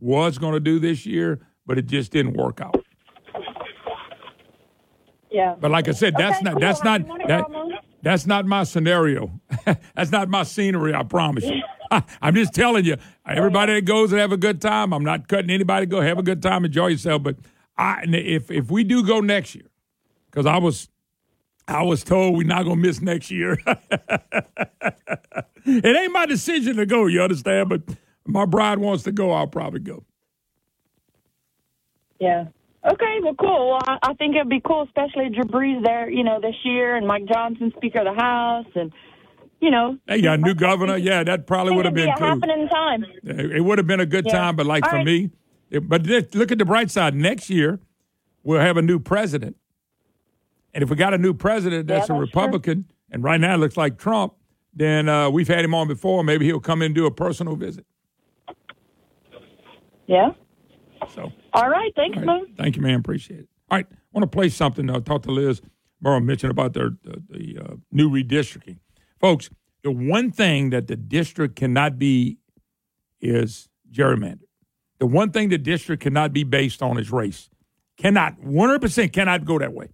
was going to do this year, but it just didn't work out. Yeah. But like I said, that's Okay, not cool. that's not that, that's not my scenario. that's not my scenery. I promise you. I'm just telling you. Everybody that goes and have a good time. I'm not cutting anybody. Go have a good time, enjoy yourself. But I, if if we do go next year, because I was I was told we're not gonna miss next year. it ain't my decision to go. You understand? But my bride wants to go. I'll probably go. Yeah. Okay, well, cool. Well, I, I think it'd be cool, especially Drew Brees there, you know, this year, and Mike Johnson, Speaker of the House, and you know, Hey, you got a new governor. Yeah, that probably would have be been a cool. happening time. It would have been a good Yeah. time, but like All for right. me, it, but look at the bright side. Next year, we'll have a new president, and if we got a new president that's Yeah, a that's true. Republican, and right now it looks like Trump, then uh, we've had him on before. Maybe he'll come in and do a personal visit. Yeah. So. All right. Thanks, All right. Moon. Thank you, man. Appreciate it. All right, I want to play something. I talked to Liz Burrow mentioned about their the, the uh, new redistricting, folks. The one thing that the district cannot be is gerrymandered. The one thing the district cannot be based on is race. Cannot one hundred percent cannot go that way.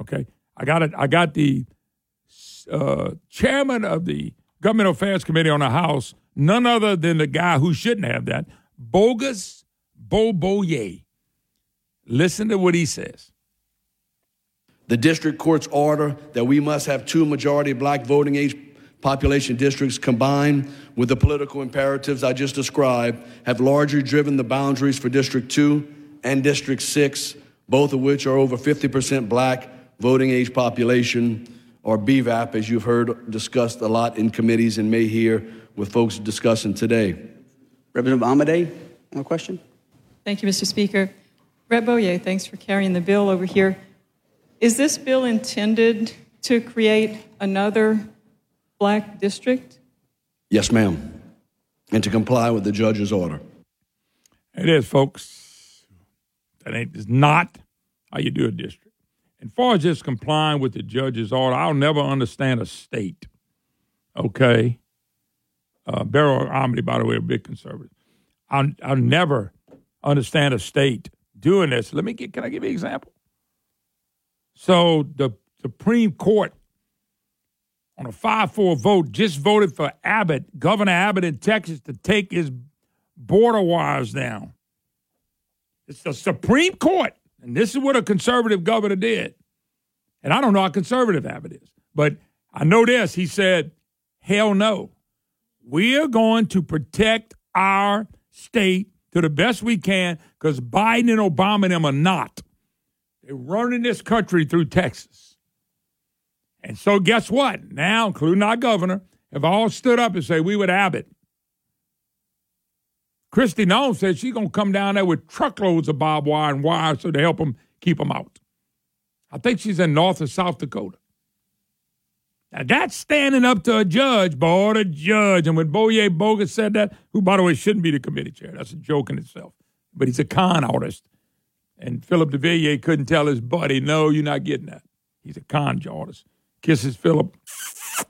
Okay, I got it. I got the uh, chairman of the Government Affairs Committee on the House, none other than the guy who shouldn't have that, Bogus Beaullieu. Listen to what he says. The district court's order that we must have two majority black voting age population districts combined with the political imperatives I just described have largely driven the boundaries for District 2 and District 6, both of which are over 50% black voting age population, or BVAP, as you've heard discussed a lot in committees and may hear with folks discussing today. Representative Amedée, on the question. Thank you, Mr. Speaker. Brett Beaullieu, thanks for carrying the bill over here. Is this bill intended to create another black district? Yes, ma'am. And to comply with the judge's order. It is, folks. That ain't is not how you do a district. And far as just complying with the judge's order, I'll never understand a state. Okay. Uh, Beryl Amedée, by the way, a big conservative. I'll, I'll never understand a state doing this. Let me get. Can I give you an example? So the Supreme Court, on a five-four vote, just voted for Abbott, Governor Abbott in Texas, to take his border wires down. It's the Supreme Court, and this is what a conservative governor did. And I don't know how conservative Abbott is, but I know this. He said, hell no. We're going to protect our state to the best we can because Biden and Obama and them are not. They're running this country through Texas. And so guess what? Now, including our governor, have all stood up and say we would have it. Kristi Noem says she's going to come down there with truckloads of barbed wire and wire so to help them keep them out. I think she's in North or South Dakota. Now that's standing up to a judge, boy, a judge. And when Beaullieu Bogus said that, who, by the way, shouldn't be the committee chair, that's a joke in itself. But he's a con artist. And Phillip DeVillier couldn't tell his buddy, no, you're not getting that. He's a con artist. Kisses Phillip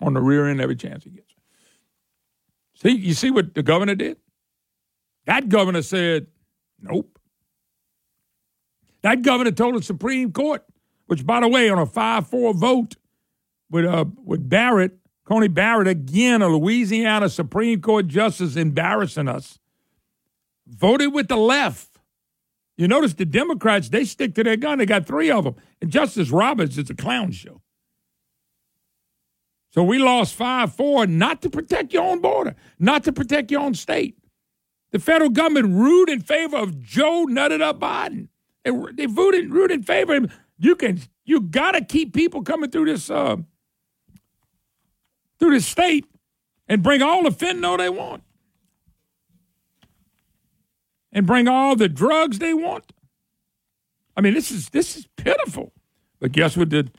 on the rear end every chance he gets. See, you see what the governor did? That governor said, nope. That governor told the Supreme Court, which, by the way, on a 5 4 vote with, uh, with Barrett, Coney Barrett, again, a Louisiana Supreme Court justice embarrassing us, voted with the left. You notice the Democrats, they stick to their gun. They got three of them. And Justice Roberts is a clown show. So we lost 5 4, not to protect your own border, not to protect your own state. The federal government ruled in favor of Joe Nutted Up Biden. They, they voted ruled in favor of him. You can you got to keep people coming through this uh, through the state and bring all the fentanyl they want and bring all the drugs they want. I mean, this is this is pitiful. But guess what the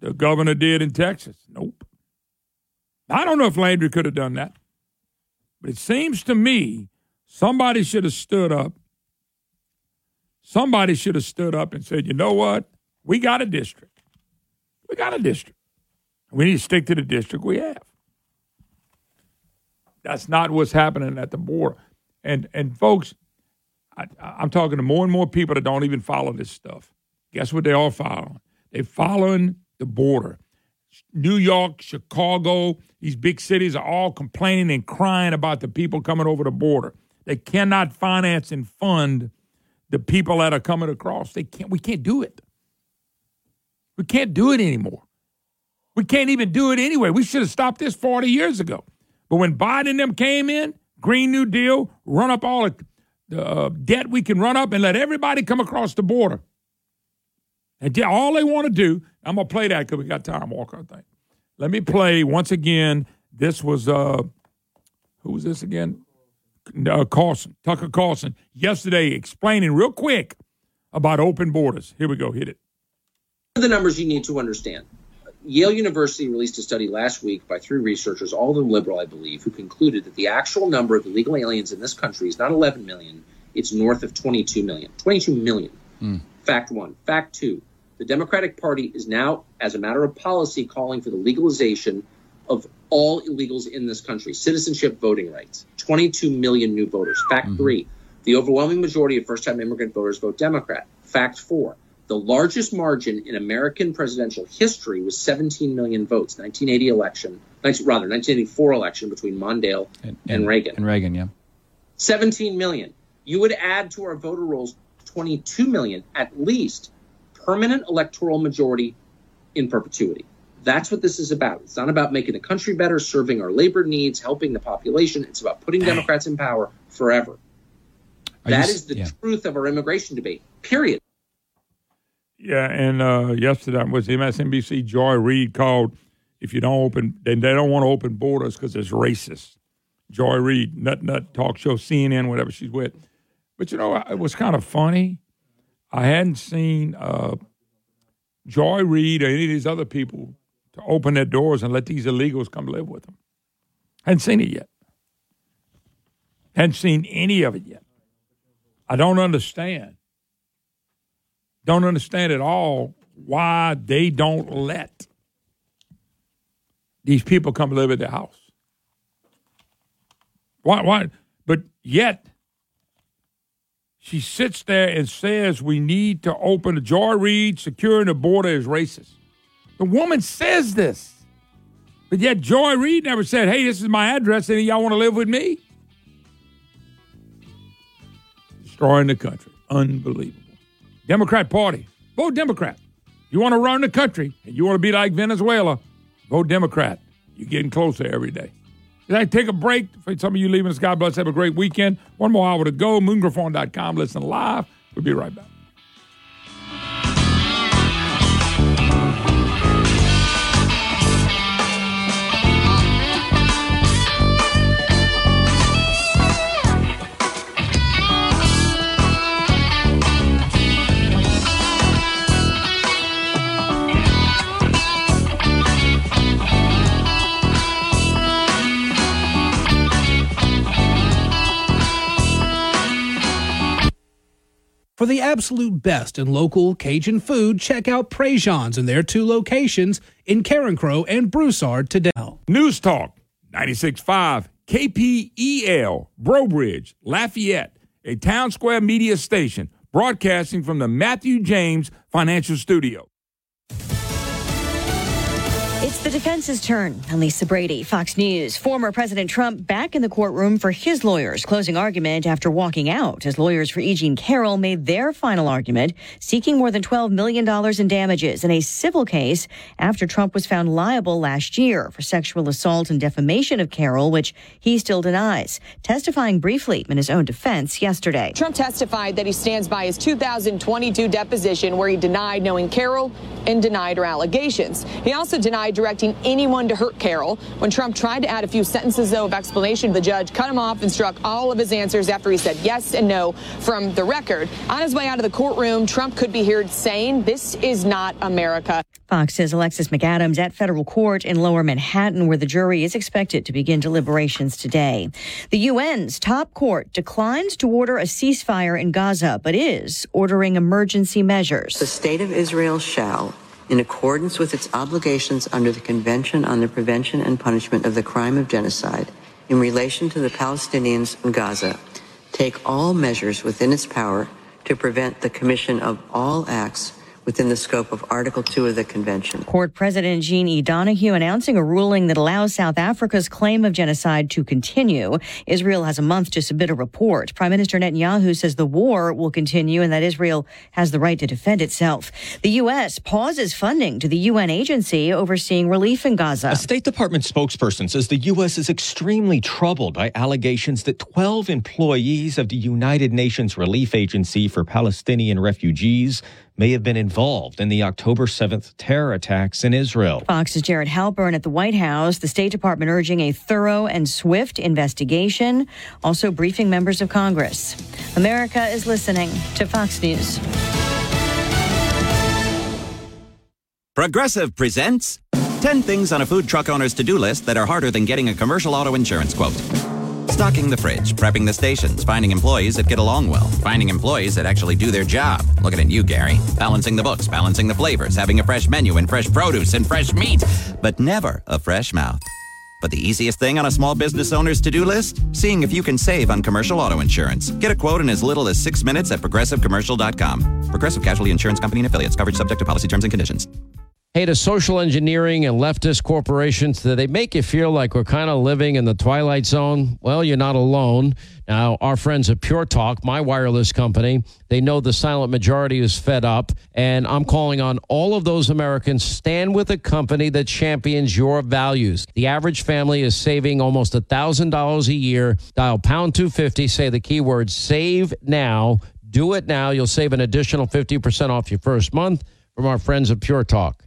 the governor did in Texas? Nope. I don't know if Landry could have done that. But it seems to me somebody should have stood up. Somebody should have stood up and said, you know what? We got a district. We got a district. We need to stick to the district we have. That's not what's happening at the border. And and folks, I, I'm talking to more and more people that don't even follow this stuff. Guess what they all following? They're following the border. New York, Chicago, these big cities are all complaining and crying about the people coming over the border. They cannot finance and fund the people that are coming across. They can't. We can't do it. We can't do it anymore. We can't even do it anyway. We should have stopped this 40 years ago. But when Biden and them came in, Green New Deal, run up all the uh, debt we can run up and let everybody come across the border. And all they want to do, I'm going to play that because we got time, Walker, I think. Let me play once again. This was, uh, who was this again? Uh, Carlson, Tucker Carlson, yesterday explaining real quick about open borders. Here we go. Hit it. The numbers you need to understand. Yale University released a study last week by three researchers, all of them liberal, I believe, who concluded that the actual number of illegal aliens in this country is not 11 million, it's north of 22 million. 22 million. Mm. Fact one. Fact two the Democratic Party is now, as a matter of policy, calling for the legalization of all illegals in this country, citizenship voting rights, 22 million new voters. Fact mm-hmm. three, the overwhelming majority of first time immigrant voters vote Democrat. Fact four, the largest margin in American presidential history was 17 million votes, 1980 election, rather, 1984 election between Mondale and, and, and Reagan. And Reagan, yeah. 17 million. You would add to our voter rolls 22 million at least permanent electoral majority in perpetuity. That's what this is about. It's not about making the country better, serving our labor needs, helping the population. It's about putting Democrats in power forever. Are that you, is the yeah. truth of our immigration debate, period. Yeah, and uh, yesterday was MSNBC. Joy Reid called if you don't open, they, they don't want to open borders because it's racist. Joy Reid, nut nut talk show, CNN, whatever she's with. But you know, it was kind of funny I hadn't seen uh, Joy Reid or any of these other people to open their doors and let these illegals come live with them. Hadn't seen it yet. Hadn't seen any of it yet. I don't understand. Don't understand at all why they don't let these people come live at their house. Why? Why? But yet she sits there and says we need to open a Joy Reid securing the border is racist. The woman says this. But yet Joy Reid never said, hey, this is my address. Any y'all want to live with me? Destroying the country. Unbelievable. Democrat Party. Vote Democrat. You want to run the country and you want to be like Venezuela, vote Democrat. You're getting closer every day. I take a break? For some of you leaving us, God bless. Have a great weekend. One more hour to go. Moongriffon.com. Listen live. We'll be right back. For the absolute best in local Cajun food, check out Prejean's in their two locations in Carencro and Broussard today. News Talk 96.5 KPEL, Breaux Bridge, Lafayette, a town square media station broadcasting from the Matthew James Financial Studio. The defense's turn. I'm Lisa Brady, Fox News. Former President Trump back in the courtroom for his lawyers' closing argument after walking out as lawyers for E. Jean Carroll made their final argument, seeking more than $12 million in damages in a civil case after Trump was found liable last year for sexual assault and defamation of Carroll, which he still denies, testifying briefly in his own defense yesterday. Trump testified that he stands by his 2022 deposition where he denied knowing Carroll and denied her allegations. He also denied direct expecting anyone to hurt Carroll. When Trump tried to add a few sentences, though, of explanation, the judge cut him off and struck all of his answers after he said yes and no from the record. On his way out of the courtroom, Trump could be heard saying, This is not America. Fox's Alexis McAdams at federal court in lower Manhattan, where the jury is expected to begin deliberations today. The UN's top court declines to order a ceasefire in Gaza, but is ordering emergency measures. The state of Israel shall, in accordance with its obligations under the Convention on the Prevention and Punishment of the Crime of Genocide, in relation to the Palestinians in Gaza, take all measures within its power to prevent the commission of all acts within the scope of Article 2 of the Convention. Court President Jean E. Donahue announcing a ruling that allows South Africa's claim of genocide to continue. Israel has a month to submit a report. Prime Minister Netanyahu says the war will continue and that Israel has the right to defend itself. The U.S. pauses funding to the UN agency overseeing relief in Gaza. A State Department spokesperson says the U.S. is extremely troubled by allegations that 12 employees of the United Nations Relief Agency for Palestinian Refugees may have been involved in the October 7th terror attacks in Israel. Fox's Jared Halpern at the White House, the State Department urging a thorough and swift investigation, also briefing members of Congress. America is listening to Fox News. Progressive presents 10 things on a food truck owner's to do list that are harder than getting a commercial auto insurance quote. Stocking the fridge, prepping the stations, finding employees that get along well, finding employees that actually do their job. Looking at you, Gary. Balancing the books, balancing the flavors, having a fresh menu and fresh produce and fresh meat, but never a fresh mouth. But the easiest thing on a small business owner's to do list? Seeing if you can save on commercial auto insurance. Get a quote in as little as six minutes at progressivecommercial.com. Progressive Casualty Insurance Company and affiliates. Coverage subject to policy terms and conditions. Hey, to social engineering and leftist corporations, that they make you feel like we're kind of living in the twilight zone? Well, you're not alone. Now, our friends at Pure Talk, my wireless company, they know the silent majority is fed up, and I'm calling on all of those Americans stand with a company that champions your values. The average family is saving almost a $1,000 a year. Dial pound 250, say the keyword save now. Do it now. You'll save an additional 50% off your first month from our friends at Pure Talk.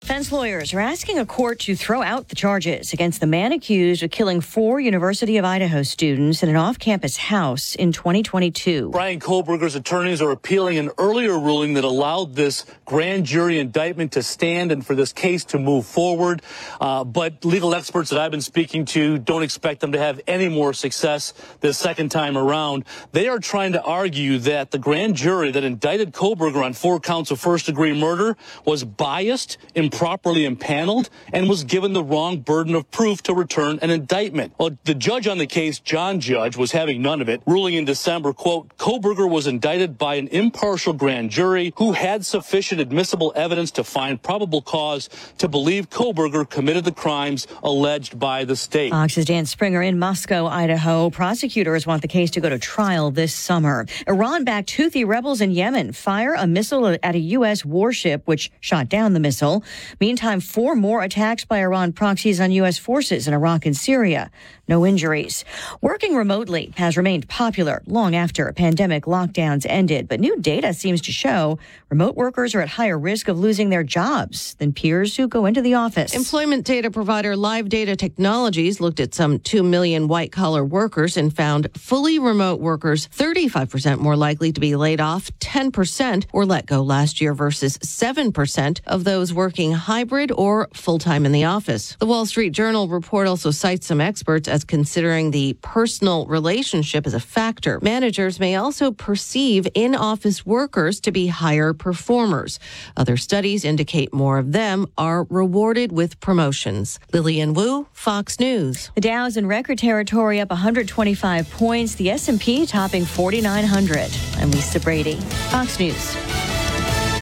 Defense lawyers are asking a court to throw out the charges against the man accused of killing four University of Idaho students in an off campus house in 2022. Brian Kohberger's attorneys are appealing an earlier ruling that allowed this grand jury indictment to stand and for this case to move forward. Uh, but legal experts that I've been speaking to don't expect them to have any more success this second time around. They are trying to argue that the grand jury that indicted Kohberger on four counts of first degree murder was biased, improperly impaneled, and was given the wrong burden of proof to return an indictment. Well, the judge on the case, John Judge, was having none of it, ruling in December, quote, Kohberger was indicted by an impartial grand jury who had sufficient admissible evidence to find probable cause to believe Kohberger committed the crimes alleged by the state. Fox's Dan Springer in Moscow, Idaho. Prosecutors want the case to go to trial this summer. Iran backed Houthi rebels in Yemen fire a missile at a U.S. warship, which shot down the missile. Meantime, four more attacks by Iran proxies on U.S. forces in Iraq and Syria. No injuries. Working remotely has remained popular long after pandemic lockdowns ended, but new data seems to show remote workers are at higher risk of losing their jobs than peers who go into the office. Employment data provider Live Data Technologies looked at some 2 million white collar workers and found fully remote workers 35% more likely to be laid off, 10% were let go last year versus 7% of those working hybrid or full time in the office. The Wall Street Journal report also cites some experts as considering the personal relationship as a factor. Managers may also perceive in office workers to be higher performers. Other studies indicate more of them are rewarded with promotions. Lillian Wu, Fox News. The Dow's in record territory up 125 points, the S&P topping 4900. I'm Lisa Brady. Fox News.